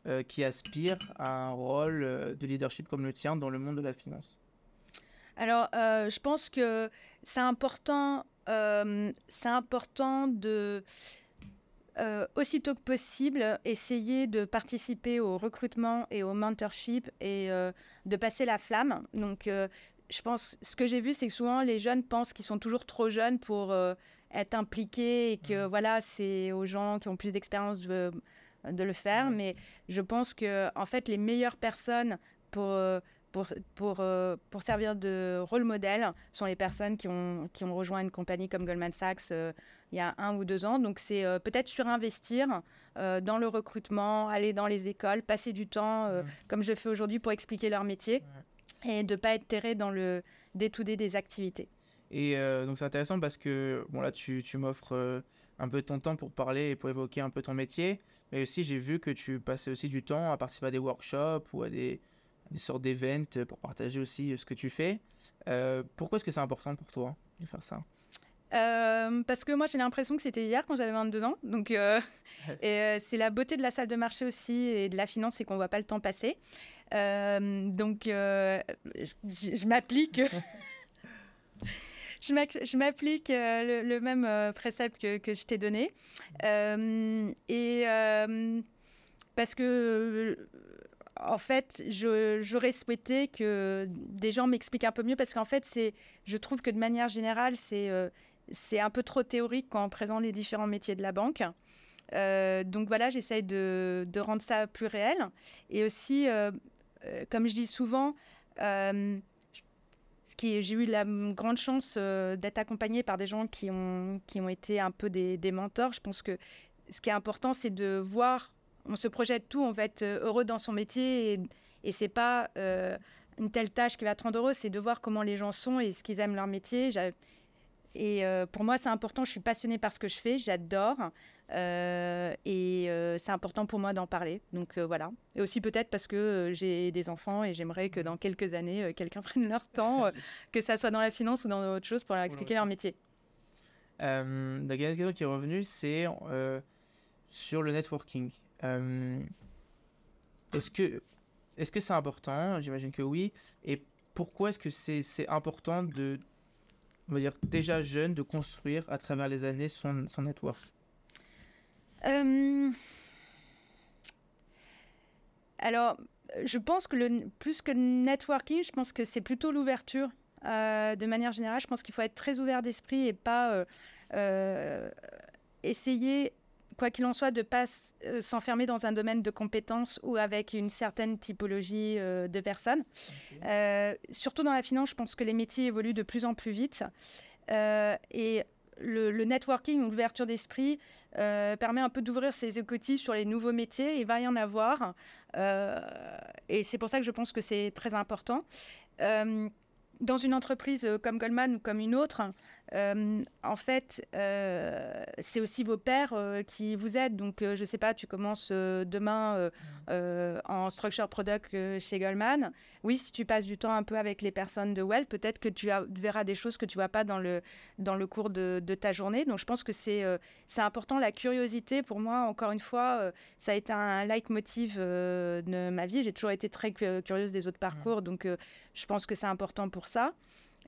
euh, qui aspire à un rôle euh, de leadership comme le tien dans le monde de la finance?
Alors, je pense que c'est important, c'est important de aussitôt que possible, essayer de participer au recrutement et au mentorship et de passer la flamme. Donc, je pense, ce que j'ai vu, c'est que souvent les jeunes pensent qu'ils sont toujours trop jeunes pour être impliqué et que voilà, c'est aux gens qui ont plus d'expérience de, de, le faire. Mais je pense que en fait, les meilleures personnes pour pour, pour, pour, servir de rôle modèle sont les personnes qui ont, qui ont rejoint une compagnie comme Goldman Sachs euh, il y a un ou deux ans. Donc c'est euh, peut-être surinvestir euh, dans le recrutement, aller dans les écoles, passer du temps, comme je fais aujourd'hui, pour expliquer leur métier et de ne pas être terré dans le day-to-day des activités.
Et euh, donc c'est intéressant parce que bon là tu, tu m'offres euh, un peu ton temps pour parler et pour évoquer un peu ton métier, mais aussi j'ai vu que tu passais aussi du temps à participer à des workshops ou à des, des sortes d'événements pour partager aussi euh, ce que tu fais. pourquoi est-ce que c'est important pour toi de faire ça?
Parce que moi j'ai l'impression que c'était hier quand j'avais 22 ans. Donc et c'est la beauté de la salle de marché aussi et de la finance, c'est qu'on voit pas le temps passer. donc je, je m'applique. je m'applique euh, le, même euh, précepte que, je t'ai donné. Euh, et parce que en fait, j'aurais souhaité que des gens m'expliquent un peu mieux parce qu'en fait, je trouve que de manière générale, c'est un peu trop théorique quand on présente les différents métiers de la banque. donc voilà, j'essaye de, rendre ça plus réel. Et aussi, comme je dis souvent, j'ai eu la grande chance euh, d'être accompagnée par des gens qui ont, qui ont été un peu des, mentors. Je pense que ce qui est important, c'est de voir, on se projette tout, on va être euh, heureux dans son métier et, et c'est pas euh, une telle tâche qui va être rendre heureux, c'est de voir comment les gens sont et ce qu'ils aiment leur métier. et pour moi, c'est important. Je suis passionnée par ce que je fais, j'adore. Et c'est important pour moi d'en parler. Donc voilà. Et aussi peut-être parce que j'ai des enfants et j'aimerais que dans quelques années, quelqu'un prenne leur temps, que ça soit dans la finance ou dans autre chose, pour leur expliquer leur métier.
Euh, donc, il y a une question qui est revenue, c'est sur le networking. est-ce que est-ce que c'est important? J'imagine que oui. Et pourquoi est-ce que c'est important de, on va dire, déjà jeune, de construire à travers les années son, son network?
Euh, Alors, je pense que le, plus que le networking, je pense que c'est plutôt l'ouverture. Euh, de manière générale, je pense qu'il faut être très ouvert d'esprit et pas euh, essayer quoi qu'il en soit, de ne pas s'enfermer dans un domaine de compétences ou avec une certaine typologie de personnes. Surtout dans la finance, je pense que les métiers évoluent de plus en plus vite. et le, networking ou l'ouverture d'esprit permet un peu d'ouvrir ses écoutes sur les nouveaux métiers. Il va y en avoir. et c'est pour ça que je pense que c'est très important. dans une entreprise comme Goldman ou comme une autre, euh, en fait, euh, c'est aussi vos pairs euh, qui vous aident. Donc, je ne sais pas, tu commences demain en structure product chez Goldman. Oui, si tu passes du temps un peu avec les personnes de Well, peut-être que tu verras des choses que tu ne vois pas dans le, dans le cours de, ta journée. Donc, je pense que c'est c'est important. La curiosité, pour moi, encore une fois, ça a été un leitmotiv de ma vie. J'ai toujours été très curieuse des autres parcours. Donc, je pense que c'est important pour ça.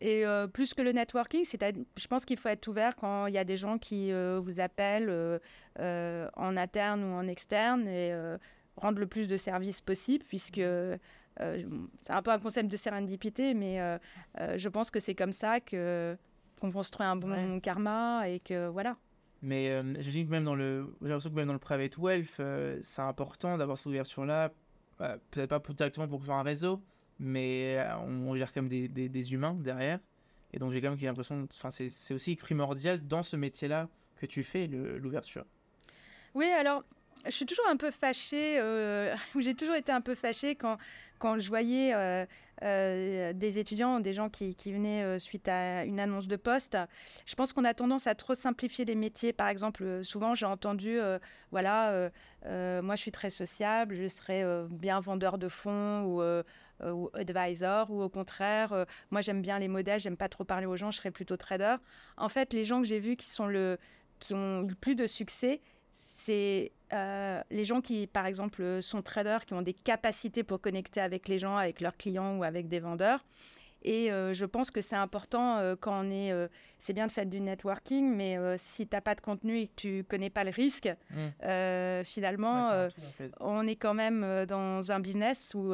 Et euh, plus que le networking, je pense qu'il faut être ouvert quand il y a des gens qui euh, vous appellent euh, en interne ou en externe et rendre le plus de services possible, puisque c'est un peu un concept de sérendipité, mais je pense que c'est comme ça que qu'on construit un bon karma et que voilà.
Mais j'ai que même dans le, j'ai l'impression que même dans le private wealth, c'est important d'avoir cette ouverture-là, peut-être pas directement pour faire un réseau, mais euh, on, gère quand même des, des, humains derrière. Et donc j'ai quand même l'impression, enfin c'est aussi primordial dans ce métier-là que tu fais l'ouverture.
Oui, alors je suis toujours un peu fâchée, euh, j'ai toujours été un peu fâchée quand, quand je voyais euh, des étudiants, des gens qui, qui venaient suite à une annonce de poste. Je pense qu'on a tendance à trop simplifier les métiers. Par exemple, souvent j'ai entendu, voilà, moi je suis très sociable, je serai bien vendeur de fonds ou euh, advisor, ou au contraire, euh, moi j'aime bien les modèles, j'aime pas trop parler aux gens, je serais plutôt trader. En fait, les gens que j'ai vus qui, sont le, qui ont eu plus de succès, c'est euh, les gens qui, par exemple, sont traders, qui ont des capacités pour connecter avec les gens, avec leurs clients ou avec des vendeurs. Et je pense que c'est important quand on est. c'est bien de faire du networking, mais si tu n'as pas de contenu et que tu connais pas le risque, mmh. finalement, on est quand même dans un business où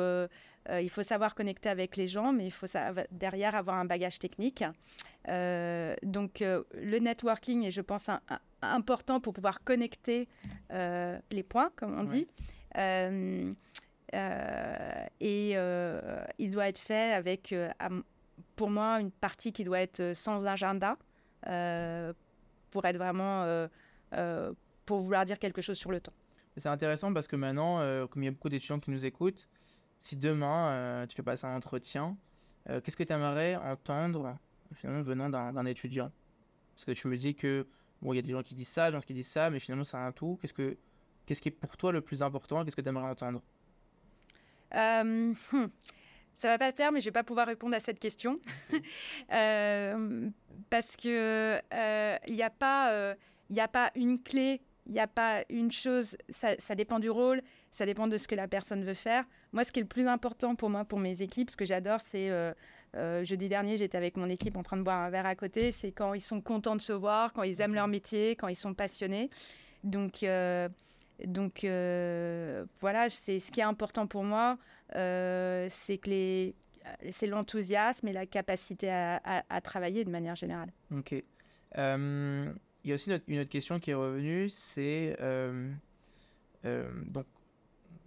euh, il faut savoir connecter avec les gens, mais il faut derrière avoir un bagage technique. Euh, donc euh, le networking est, je pense, important pour pouvoir connecter les points, comme on dit. Et il doit être fait avec, pour moi, une partie qui doit être sans agenda pour être vraiment, pour vouloir dire quelque chose sur le temps.
C'est intéressant parce que maintenant, comme il y a beaucoup d'étudiants qui nous écoutent, si demain euh, tu fais passer un entretien, euh, qu'est-ce que tu aimerais entendre finalement venant d'un étudiant? Parce que tu me dis que bon, il y a des gens qui disent ça, des gens qui disent ça, mais finalement c'est un tout. Qu'est-ce que qu'est-ce qui est pour toi le plus important? Qu'est-ce que tu aimerais entendre?
Euh, hmm. Ça va pas le faire, mais je vais pas pouvoir répondre à cette question euh, parce que il n'y a pas il a pas une clé il n'y a pas une chose, ça, ça, dépend du rôle, ça dépend de ce que la personne veut faire. Moi, ce qui est le plus important pour moi, pour mes équipes, ce que j'adore, c'est euh, euh, jeudi dernier, j'étais avec mon équipe en train de boire un verre à côté. C'est quand ils sont contents de se voir, quand ils aiment leur métier, quand ils sont passionnés. Donc, euh, donc voilà, c'est ce qui est important pour moi, c'est que c'est l'enthousiasme et la capacité à, travailler de manière générale.
Ok. Il y a aussi une autre, question qui est revenue, c'est euh, euh, donc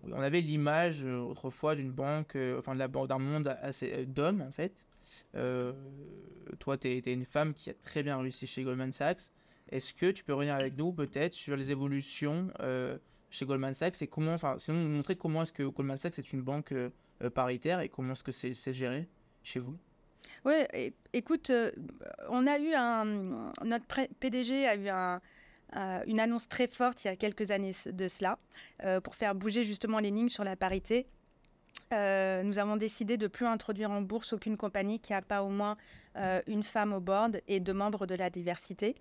on avait l'image euh, autrefois d'une banque, enfin d'un monde d'hommes en fait. toi, tu es, une femme qui a très bien réussi chez Goldman Sachs. Est-ce que tu peux revenir avec nous peut-être sur les évolutions chez Goldman Sachs et comment, enfin, sinon montrer comment est-ce que Goldman Sachs est une banque paritaire et comment est-ce que c'est géré chez vous?
Oui, écoute, on a eu un. Notre PDG a eu un, une annonce très forte il y a quelques années de cela pour faire bouger justement les lignes sur la parité. Euh, nous avons décidé de plus introduire en bourse aucune compagnie qui n'a pas au moins euh, une femme au board et deux membres de la diversité.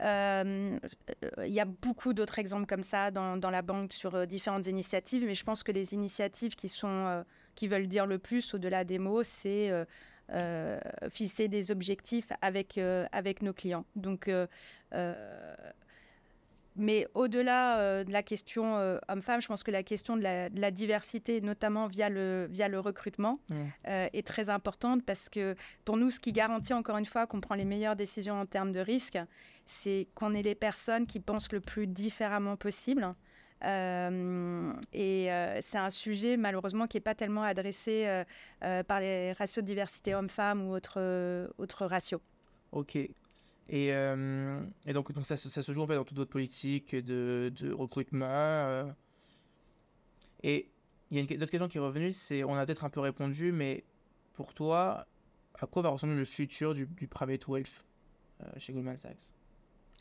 Euh, il y a beaucoup d'autres exemples comme ça dans, dans, la banque sur différentes initiatives, mais je pense que les initiatives qui, sont, qui veulent dire le plus au-delà des mots, c'est fixer des objectifs avec, avec nos clients. Donc, mais au-delà euh, de la question euh, homme-femme, je pense que la question de la, diversité, notamment via le, via le recrutement, euh, est très importante parce que pour nous, ce qui garantit encore une fois qu'on prend les meilleures décisions en termes de risque, c'est qu'on est les personnes qui pensent le plus différemment possible. et c'est un sujet malheureusement qui n'est pas tellement adressé par les ratios de diversité homme-femme ou autres, autres ratios.
Ok, et, euh, et donc, donc ça, ça, se joue en fait dans toute votre politique de, de recrutement. Euh. Et il y a une autre question qui est revenue, c'est, on a peut-être un peu répondu, mais pour toi, à quoi va ressembler le futur du, du private wealth euh, chez Goldman Sachs?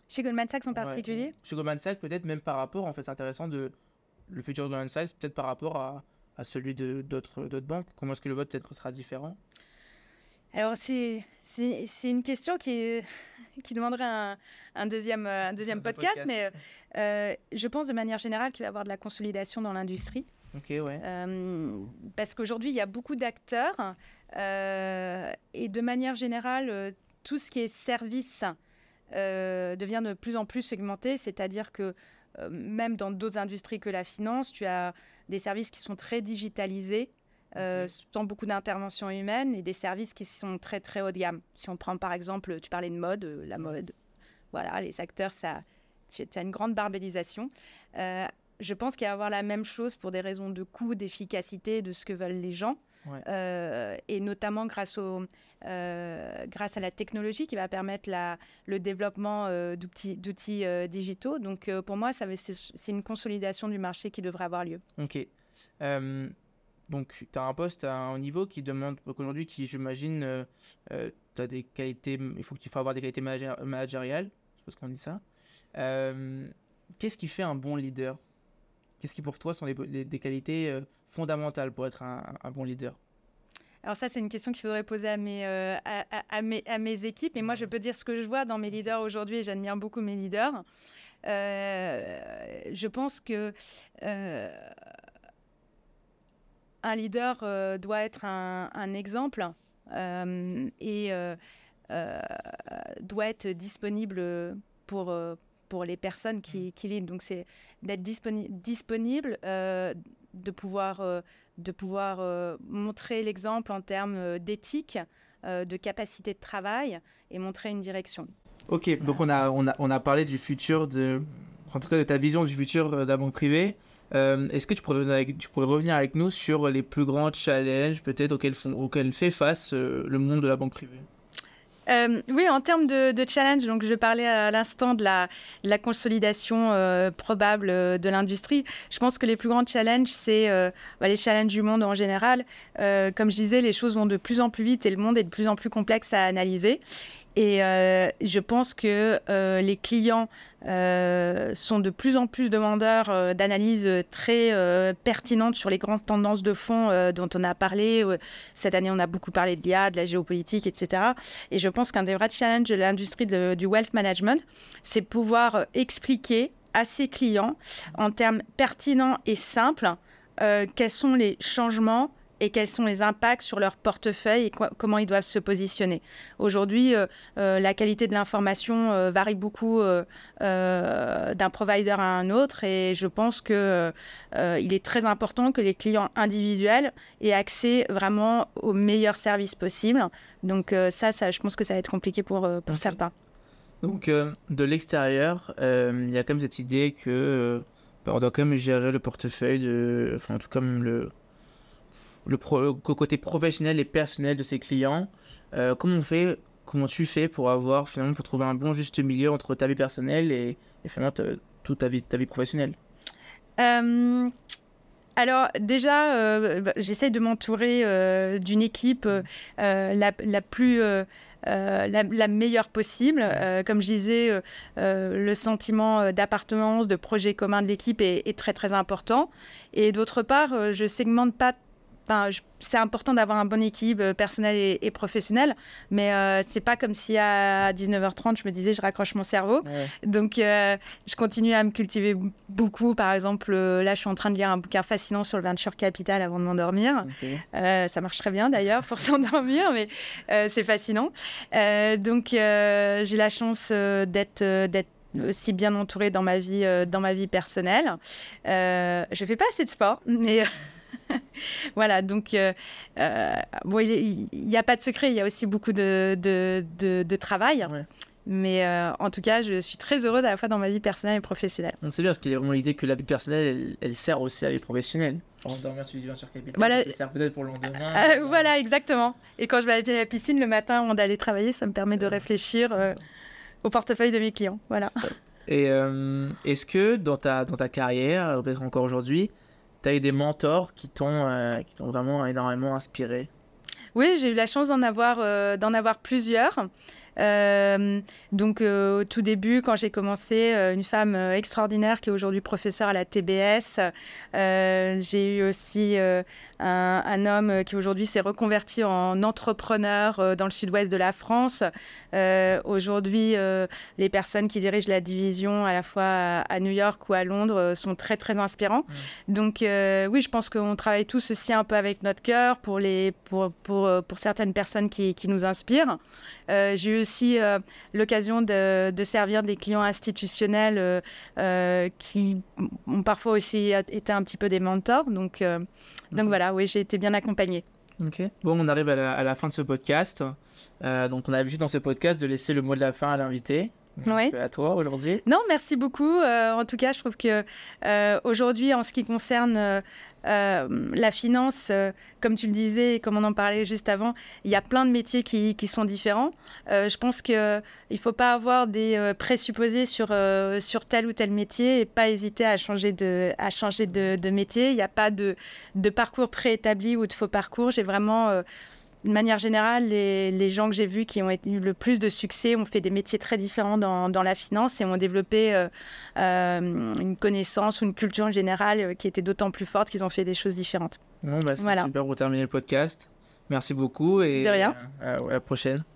Chez Goldman Sachs en particulier?
Chez Goldman Sachs, peut-être même par rapport, en fait, c'est intéressant de le futur de Goldman Sachs, peut-être par rapport à, à celui de, d'autres, d'autres banques. Comment est-ce que le vote peut-être sera différent?
Alors, c'est une question qui, qui demanderait un, un deuxième, un deuxième podcast, mais euh, je pense de manière générale qu'il va y avoir de la consolidation dans l'industrie.
Ok, ouais. Euh,
parce qu'aujourd'hui, il y a beaucoup d'acteurs euh, et de manière générale, tout ce qui est service devient de plus en plus segmenté, c'est-à-dire que même dans d'autres industries que la finance, tu as des services qui sont très digitalisés euh, sans beaucoup d'intervention humaine et des services qui sont très très haut de gamme. Si on prend par exemple, tu parlais de mode, euh, la mode, voilà, les acteurs, ça, tu as une grande barbellisation. Euh, je pense qu'il va y avoir la même chose pour des raisons de coût, d'efficacité, de ce que veulent les gens. et notamment grâce, au, grâce à la technologie qui va permettre la, le développement d'outils, digitaux. Donc pour moi, c'est une consolidation du marché qui devrait avoir lieu.
Ok. Donc, tu as un poste à un niveau qui demande, aujourd'hui, qui, j'imagine, euh, euh, as des qualités, il faut que tu fasses avoir des qualités managériales, je pense qu'on dit ça. Euh, qu'est-ce qui fait un bon leader? Qu'est-ce qui, pour toi, sont des qualités fondamentales pour être un, bon leader?
Alors ça, c'est une question qu'il faudrait poser à mes, à, mes, à mes équipes. Et moi, je peux dire ce que je vois dans mes leaders aujourd'hui, et j'admire beaucoup mes leaders. je pense que un leader euh, doit être un, exemple euh, et euh, doit être disponible pour, pour les personnes qui, qui lead. Donc, c'est d'être disponible, de pouvoir, de pouvoir montrer l'exemple en termes d'éthique, de capacité de travail et montrer une direction.
Ok, donc on a, on, a, on a parlé du futur, de, en tout cas de ta vision du futur de la banque privée. Euh, est-ce que tu pourrais, revenir avec nous sur les plus grands challenges peut-être auxquels, fait face euh, le monde de la banque privée?
Euh, oui, en termes de, challenge, donc je parlais à l'instant de la consolidation probable de l'industrie. Je pense que les plus grands challenges, c'est bah, les challenges du monde en général. comme je disais, les choses vont de plus en plus vite et le monde est de plus en plus complexe à analyser. Et euh, je pense que euh, les clients euh, sont de plus en plus demandeurs d'analyses très pertinentes sur les grandes tendances de fond dont on a parlé. Cette année, on a beaucoup parlé de l'IA, de la géopolitique, etc. Et je pense qu'un des vrais challenges de l'industrie du wealth management, c'est pouvoir expliquer à ses clients, en termes pertinents et simples, quels sont les changements et quels sont les impacts sur leur portefeuille et comment ils doivent se positionner. Aujourd'hui, euh, euh, la qualité de l'information euh, varie beaucoup d'un provider à un autre et je pense qu'il est très important que les clients individuels aient accès vraiment aux meilleurs services possibles. Donc ça, ça, je pense que ça va être compliqué pour, pour certains.
Donc de l'extérieur, il y a quand même cette idée que bah, on doit quand même gérer le portefeuille, de, enfin en tout cas le le, côté professionnel et personnel de ses clients. Euh, comment on fait, comment tu fais pour avoir finalement pour trouver un bon juste milieu entre ta vie personnelle et, finalement toute ta vie, ta vie professionnelle?
Euh, alors déjà, bah, j'essaye de m'entourer d'une équipe la, la, plus euh, la, meilleure possible. Euh, comme je disais, euh, le sentiment d'appartenance, de projet commun de l'équipe est, est, très très important. Et d'autre part, je segmente pas c'est important d'avoir un bon équilibre euh, personnel et, professionnel, mais euh, c'est pas comme si à 19h30 je me disais je raccroche mon cerveau. Donc euh, je continue à me cultiver beaucoup. Par exemple, là je suis en train de lire un bouquin fascinant sur le venture capital avant de m'endormir. ça marche très bien d'ailleurs pour s'endormir, mais c'est fascinant. donc j'ai la chance d'être d'être aussi bien entourée dans ma vie dans ma vie personnelle. je fais pas assez de sport, mais voilà, donc euh, euh, il n'y a pas de secret, il y a aussi beaucoup de, de, travail. Mais euh, en tout cas, je suis très heureuse à la fois dans ma vie personnelle et professionnelle.
On sait bien, parce qu'il y a vraiment l'idée que la vie personnelle, elle, sert aussi à la vie professionnelle. dormir, tu dis sur capital, voilà. ça sert peut-être pour le lendemain.
voilà, exactement. Et quand je vais à la piscine le matin avant d'aller travailler, ça me permet de réfléchir au portefeuille de mes clients. Voilà.
Et est-ce que dans ta, dans ta carrière, peut-être encore aujourd'hui, tu as eu des mentors qui t'ont euh, vraiment énormément inspiré
Oui, j'ai eu la chance d'en avoir, euh, avoir plusieurs. Euh, donc au tout début, quand j'ai commencé, une femme extraordinaire qui est aujourd'hui professeure à la TBS. j'ai eu aussi un, homme qui aujourd'hui s'est reconverti en entrepreneur euh, dans le sud-ouest de la France. Euh, aujourd'hui, euh, les personnes qui dirigent la division à la fois à, New York ou à Londres sont très très inspirants. Donc oui, je pense qu'on travaille tous aussi un peu avec notre cœur pour, les, pour, pour, pour certaines personnes qui, qui nous inspirent. j'ai eu aussi l'occasion de, de, servir des clients institutionnels qui ont parfois aussi été un petit peu des mentors. Donc, donc voilà, oui, j'ai été bien accompagnée.
Ok. Bon, on arrive à la, fin de ce podcast. Euh, donc, on a l'habitude dans ce podcast de laisser le mot de la fin à l'invité. Oui. À toi aujourd'hui.
Non, merci beaucoup. Euh, en tout cas, je trouve que euh, aujourd'hui, en ce qui concerne euh, la finance, euh, comme tu le disais comme on en parlait juste avant, il y a plein de métiers qui, sont différents. Euh, je pense qu'il ne faut pas avoir des présupposés sur, sur tel ou tel métier et pas hésiter à changer de, à changer de, métier. Il n'y a pas de, de parcours préétabli ou de faux parcours. J'ai vraiment de manière générale, les, gens que j'ai vus qui ont eu le plus de succès ont fait des métiers très différents dans, la finance et ont développé euh, euh, une connaissance ou une culture générale euh, qui était d'autant plus forte qu'ils ont fait des choses différentes.
Bon, bah, c'est super pour terminer le podcast. Merci beaucoup et
de rien.
à la prochaine.